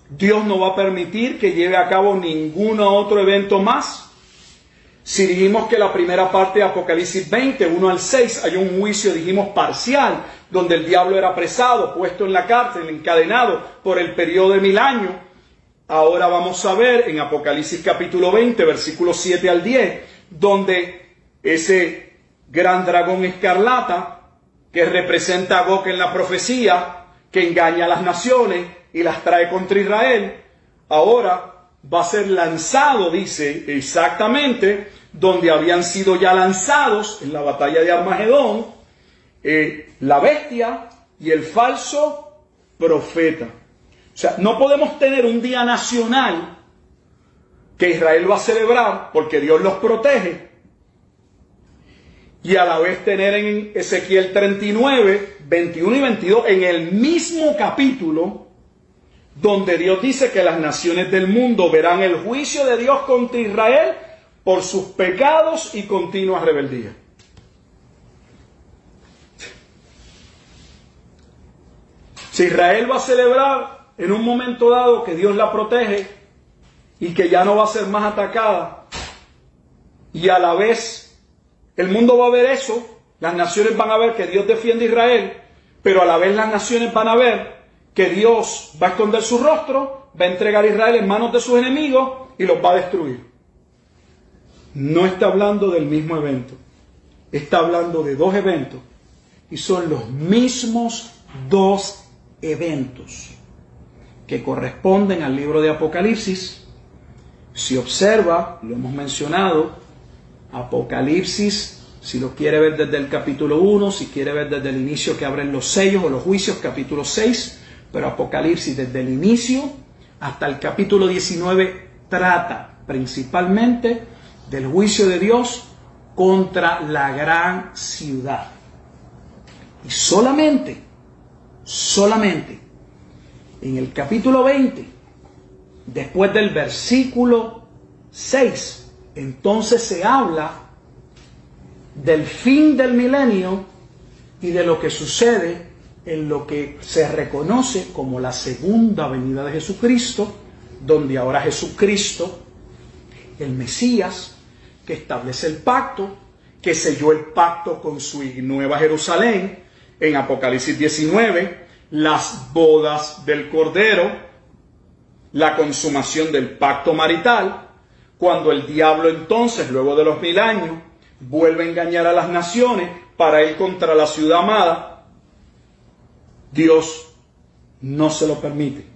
Dios no va a permitir que lleve a cabo ningún otro evento más si dijimos que la primera parte de Apocalipsis 20, 1 al 6, hay un juicio, dijimos, parcial, donde el diablo era apresado, puesto en la cárcel, encadenado por el periodo de mil años. Ahora vamos a ver en Apocalipsis capítulo 20, versículos 7 al 10, donde ese gran dragón escarlata, que representa a Gog en la profecía, que engaña a las naciones y las trae contra Israel, ahora va a ser lanzado, dice exactamente, donde habían sido ya lanzados en la batalla de Armagedón, eh, la bestia y el falso profeta. O sea, no podemos tener un día nacional que Israel va a celebrar porque Dios los protege y a la vez tener en Ezequiel 39, 21 y 22, en el mismo capítulo, donde Dios dice que las naciones del mundo verán el juicio de Dios contra Israel por sus pecados y continua rebeldía. Si Israel va a celebrar en un momento dado que Dios la protege y que ya no va a ser más atacada, y a la vez el mundo va a ver eso, las naciones van a ver que Dios defiende a Israel, pero a la vez las naciones van a ver que Dios va a esconder su rostro, va a entregar a Israel en manos de sus enemigos y los va a destruir no está hablando del mismo evento, está hablando de dos eventos y son los mismos dos eventos que corresponden al libro de Apocalipsis. Si observa, lo hemos mencionado, Apocalipsis, si lo quiere ver desde el capítulo 1, si quiere ver desde el inicio que abren los sellos o los juicios, capítulo 6, pero Apocalipsis desde el inicio hasta el capítulo 19 trata principalmente del juicio de Dios contra la gran ciudad. Y solamente, solamente en el capítulo 20, después del versículo 6, entonces se habla del fin del milenio y de lo que sucede en lo que se reconoce como la segunda venida de Jesucristo, donde ahora Jesucristo, el Mesías, que establece el pacto, que selló el pacto con su nueva Jerusalén, en Apocalipsis 19, las bodas del Cordero, la consumación del pacto marital, cuando el diablo entonces, luego de los mil años, vuelve a engañar a las naciones para ir contra la ciudad amada, Dios no se lo permite.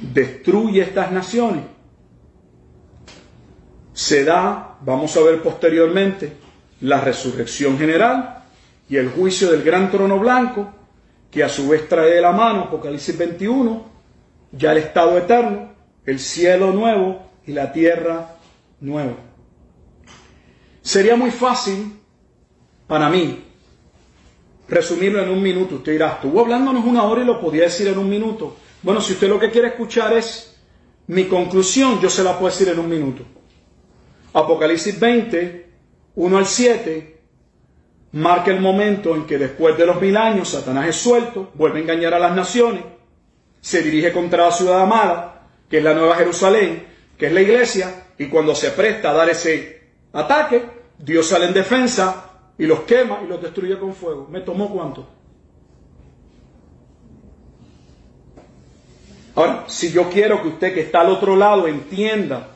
Destruye estas naciones. Se da, vamos a ver posteriormente, la resurrección general y el juicio del gran trono blanco que a su vez trae de la mano, Apocalipsis 21, ya el estado eterno, el cielo nuevo y la tierra nueva. Sería muy fácil para mí resumirlo en un minuto. Usted dirá, estuvo hablándonos una hora y lo podía decir en un minuto. Bueno, si usted lo que quiere escuchar es mi conclusión, yo se la puedo decir en un minuto. Apocalipsis 20, 1 al 7, marca el momento en que después de los mil años Satanás es suelto, vuelve a engañar a las naciones, se dirige contra la ciudad amada, que es la Nueva Jerusalén, que es la iglesia, y cuando se presta a dar ese ataque, Dios sale en defensa y los quema y los destruye con fuego. ¿Me tomó cuánto? Ahora, si yo quiero que usted que está al otro lado entienda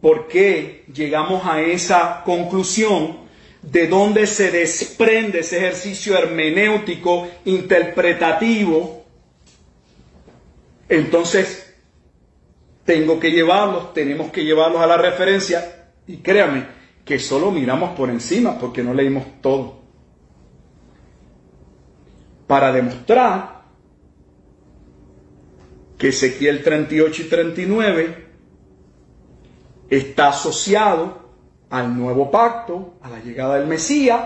por qué llegamos a esa conclusión, de dónde se desprende ese ejercicio hermenéutico, interpretativo, entonces tengo que llevarlos, tenemos que llevarlos a la referencia. Y créame que solo miramos por encima porque no leímos todo. Para demostrar que Ezequiel 38 y 39 está asociado al nuevo pacto, a la llegada del Mesías,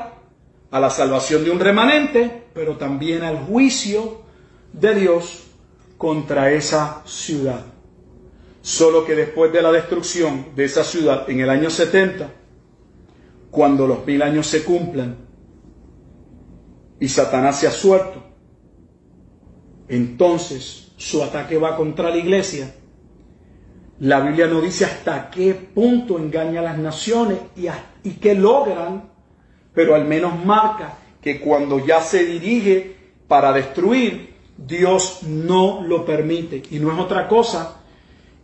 a la salvación de un remanente, pero también al juicio de Dios contra esa ciudad. Solo que después de la destrucción de esa ciudad en el año 70, cuando los mil años se cumplan y Satanás se ha suelto, entonces su ataque va contra la iglesia la Biblia no dice hasta qué punto engaña a las naciones y, y qué logran, pero al menos marca que cuando ya se dirige para destruir, Dios no lo permite. Y no es otra cosa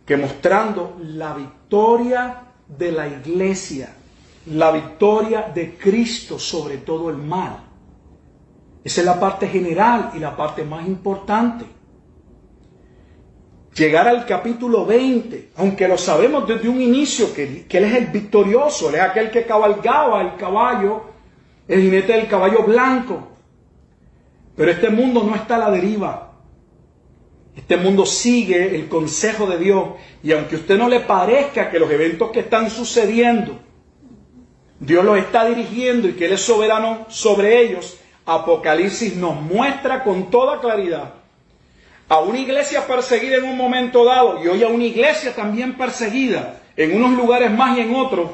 que mostrando la victoria de la iglesia, la victoria de Cristo sobre todo el mal. Esa es la parte general y la parte más importante llegar al capítulo 20, aunque lo sabemos desde un inicio, que, Él es el victorioso, Él es aquel que cabalgaba el caballo, el jinete del caballo blanco. Pero este mundo no está a la deriva. Este mundo sigue el consejo de Dios. Y aunque usted no le parezca que los eventos que están sucediendo, Dios los está dirigiendo y que Él es soberano sobre ellos, Apocalipsis nos muestra con toda claridad a una iglesia perseguida en un momento dado y hoy a una iglesia también perseguida en unos lugares más y en otros.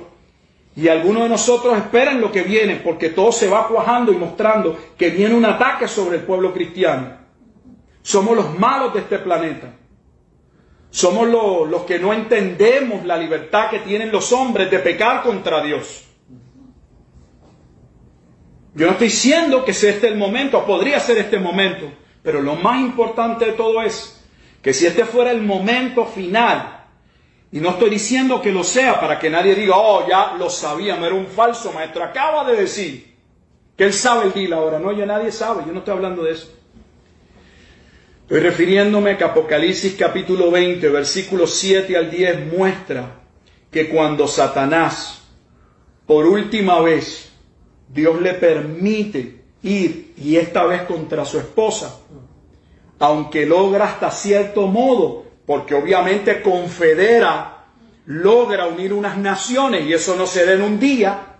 Y algunos de nosotros esperan lo que viene porque todo se va cuajando y mostrando que viene un ataque sobre el pueblo cristiano. Somos los malos de este planeta. Somos los, los que no entendemos la libertad que tienen los hombres de pecar contra Dios. Yo no estoy diciendo que sea este el momento, podría ser este momento, pero lo más importante de todo es que si este fuera el momento final, y no estoy diciendo que lo sea para que nadie diga, oh, ya lo sabíamos, era un falso maestro, acaba de decir que él sabe el día ahora. No, ya nadie sabe, yo no estoy hablando de eso. Estoy refiriéndome que Apocalipsis capítulo 20, versículos 7 al 10 muestra que cuando Satanás, por última vez, Dios le permite ir, y esta vez contra su esposa, aunque logra hasta cierto modo, porque obviamente confedera, logra unir unas naciones, y eso no se da en un día,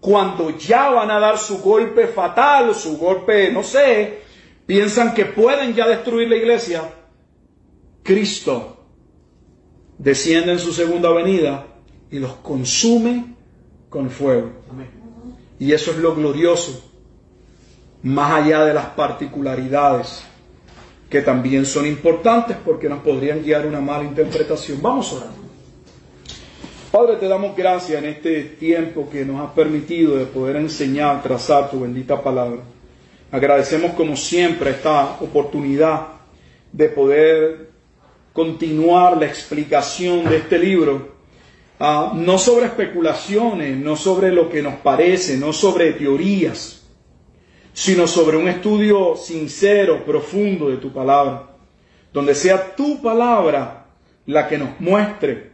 cuando ya van a dar su golpe fatal, su golpe, no sé, piensan que pueden ya destruir la iglesia, Cristo desciende en su segunda venida y los consume con fuego. Y eso es lo glorioso, más allá de las particularidades que también son importantes porque nos podrían guiar una mala interpretación. Vamos a orar. Padre, te damos gracias en este tiempo que nos has permitido de poder enseñar, trazar tu bendita palabra. Agradecemos como siempre esta oportunidad de poder continuar la explicación de este libro, ah, no sobre especulaciones, no sobre lo que nos parece, no sobre teorías, sino sobre un estudio sincero, profundo de tu palabra, donde sea tu palabra la que nos muestre,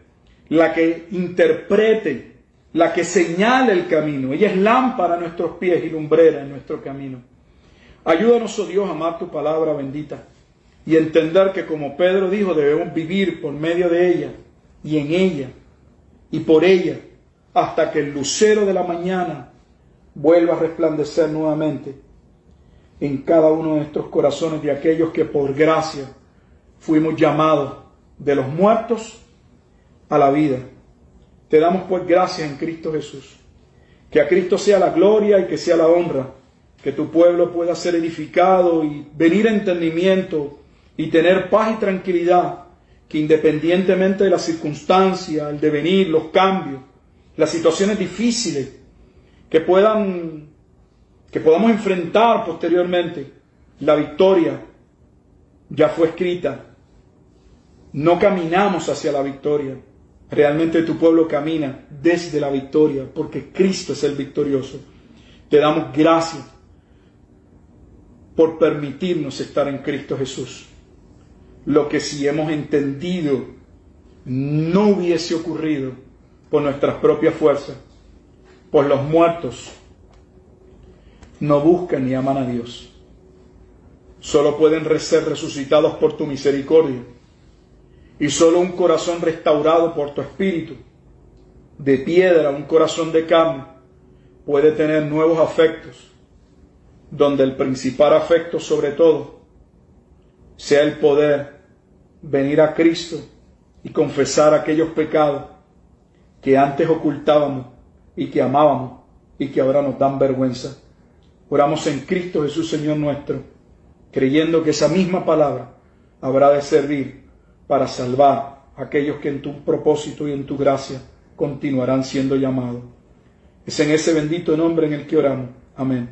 la que interprete, la que señale el camino. Ella es lámpara a nuestros pies y lumbrera en nuestro camino. Ayúdanos, oh Dios, a amar tu palabra bendita y entender que como Pedro dijo, debemos vivir por medio de ella y en ella y por ella hasta que el lucero de la mañana vuelva a resplandecer nuevamente en cada uno de nuestros corazones de aquellos que por gracia fuimos llamados de los muertos a la vida. Te damos por gracia en Cristo Jesús. Que a Cristo sea la gloria y que sea la honra que tu pueblo pueda ser edificado y venir a entendimiento y tener paz y tranquilidad, que independientemente de las circunstancias, el devenir, los cambios, las situaciones difíciles que puedan que podamos enfrentar posteriormente, la victoria ya fue escrita. No caminamos hacia la victoria. Realmente tu pueblo camina desde la victoria, porque Cristo es el victorioso. Te damos gracias por permitirnos estar en Cristo Jesús. Lo que si hemos entendido no hubiese ocurrido por nuestras propias fuerzas, pues los muertos no buscan ni aman a Dios. Solo pueden ser resucitados por tu misericordia. Y solo un corazón restaurado por tu espíritu, de piedra, un corazón de carne, puede tener nuevos afectos donde el principal afecto sobre todo sea el poder venir a Cristo y confesar aquellos pecados que antes ocultábamos y que amábamos y que ahora nos dan vergüenza. Oramos en Cristo Jesús Señor nuestro, creyendo que esa misma palabra habrá de servir para salvar a aquellos que en tu propósito y en tu gracia continuarán siendo llamados. Es en ese bendito nombre en el que oramos. Amén.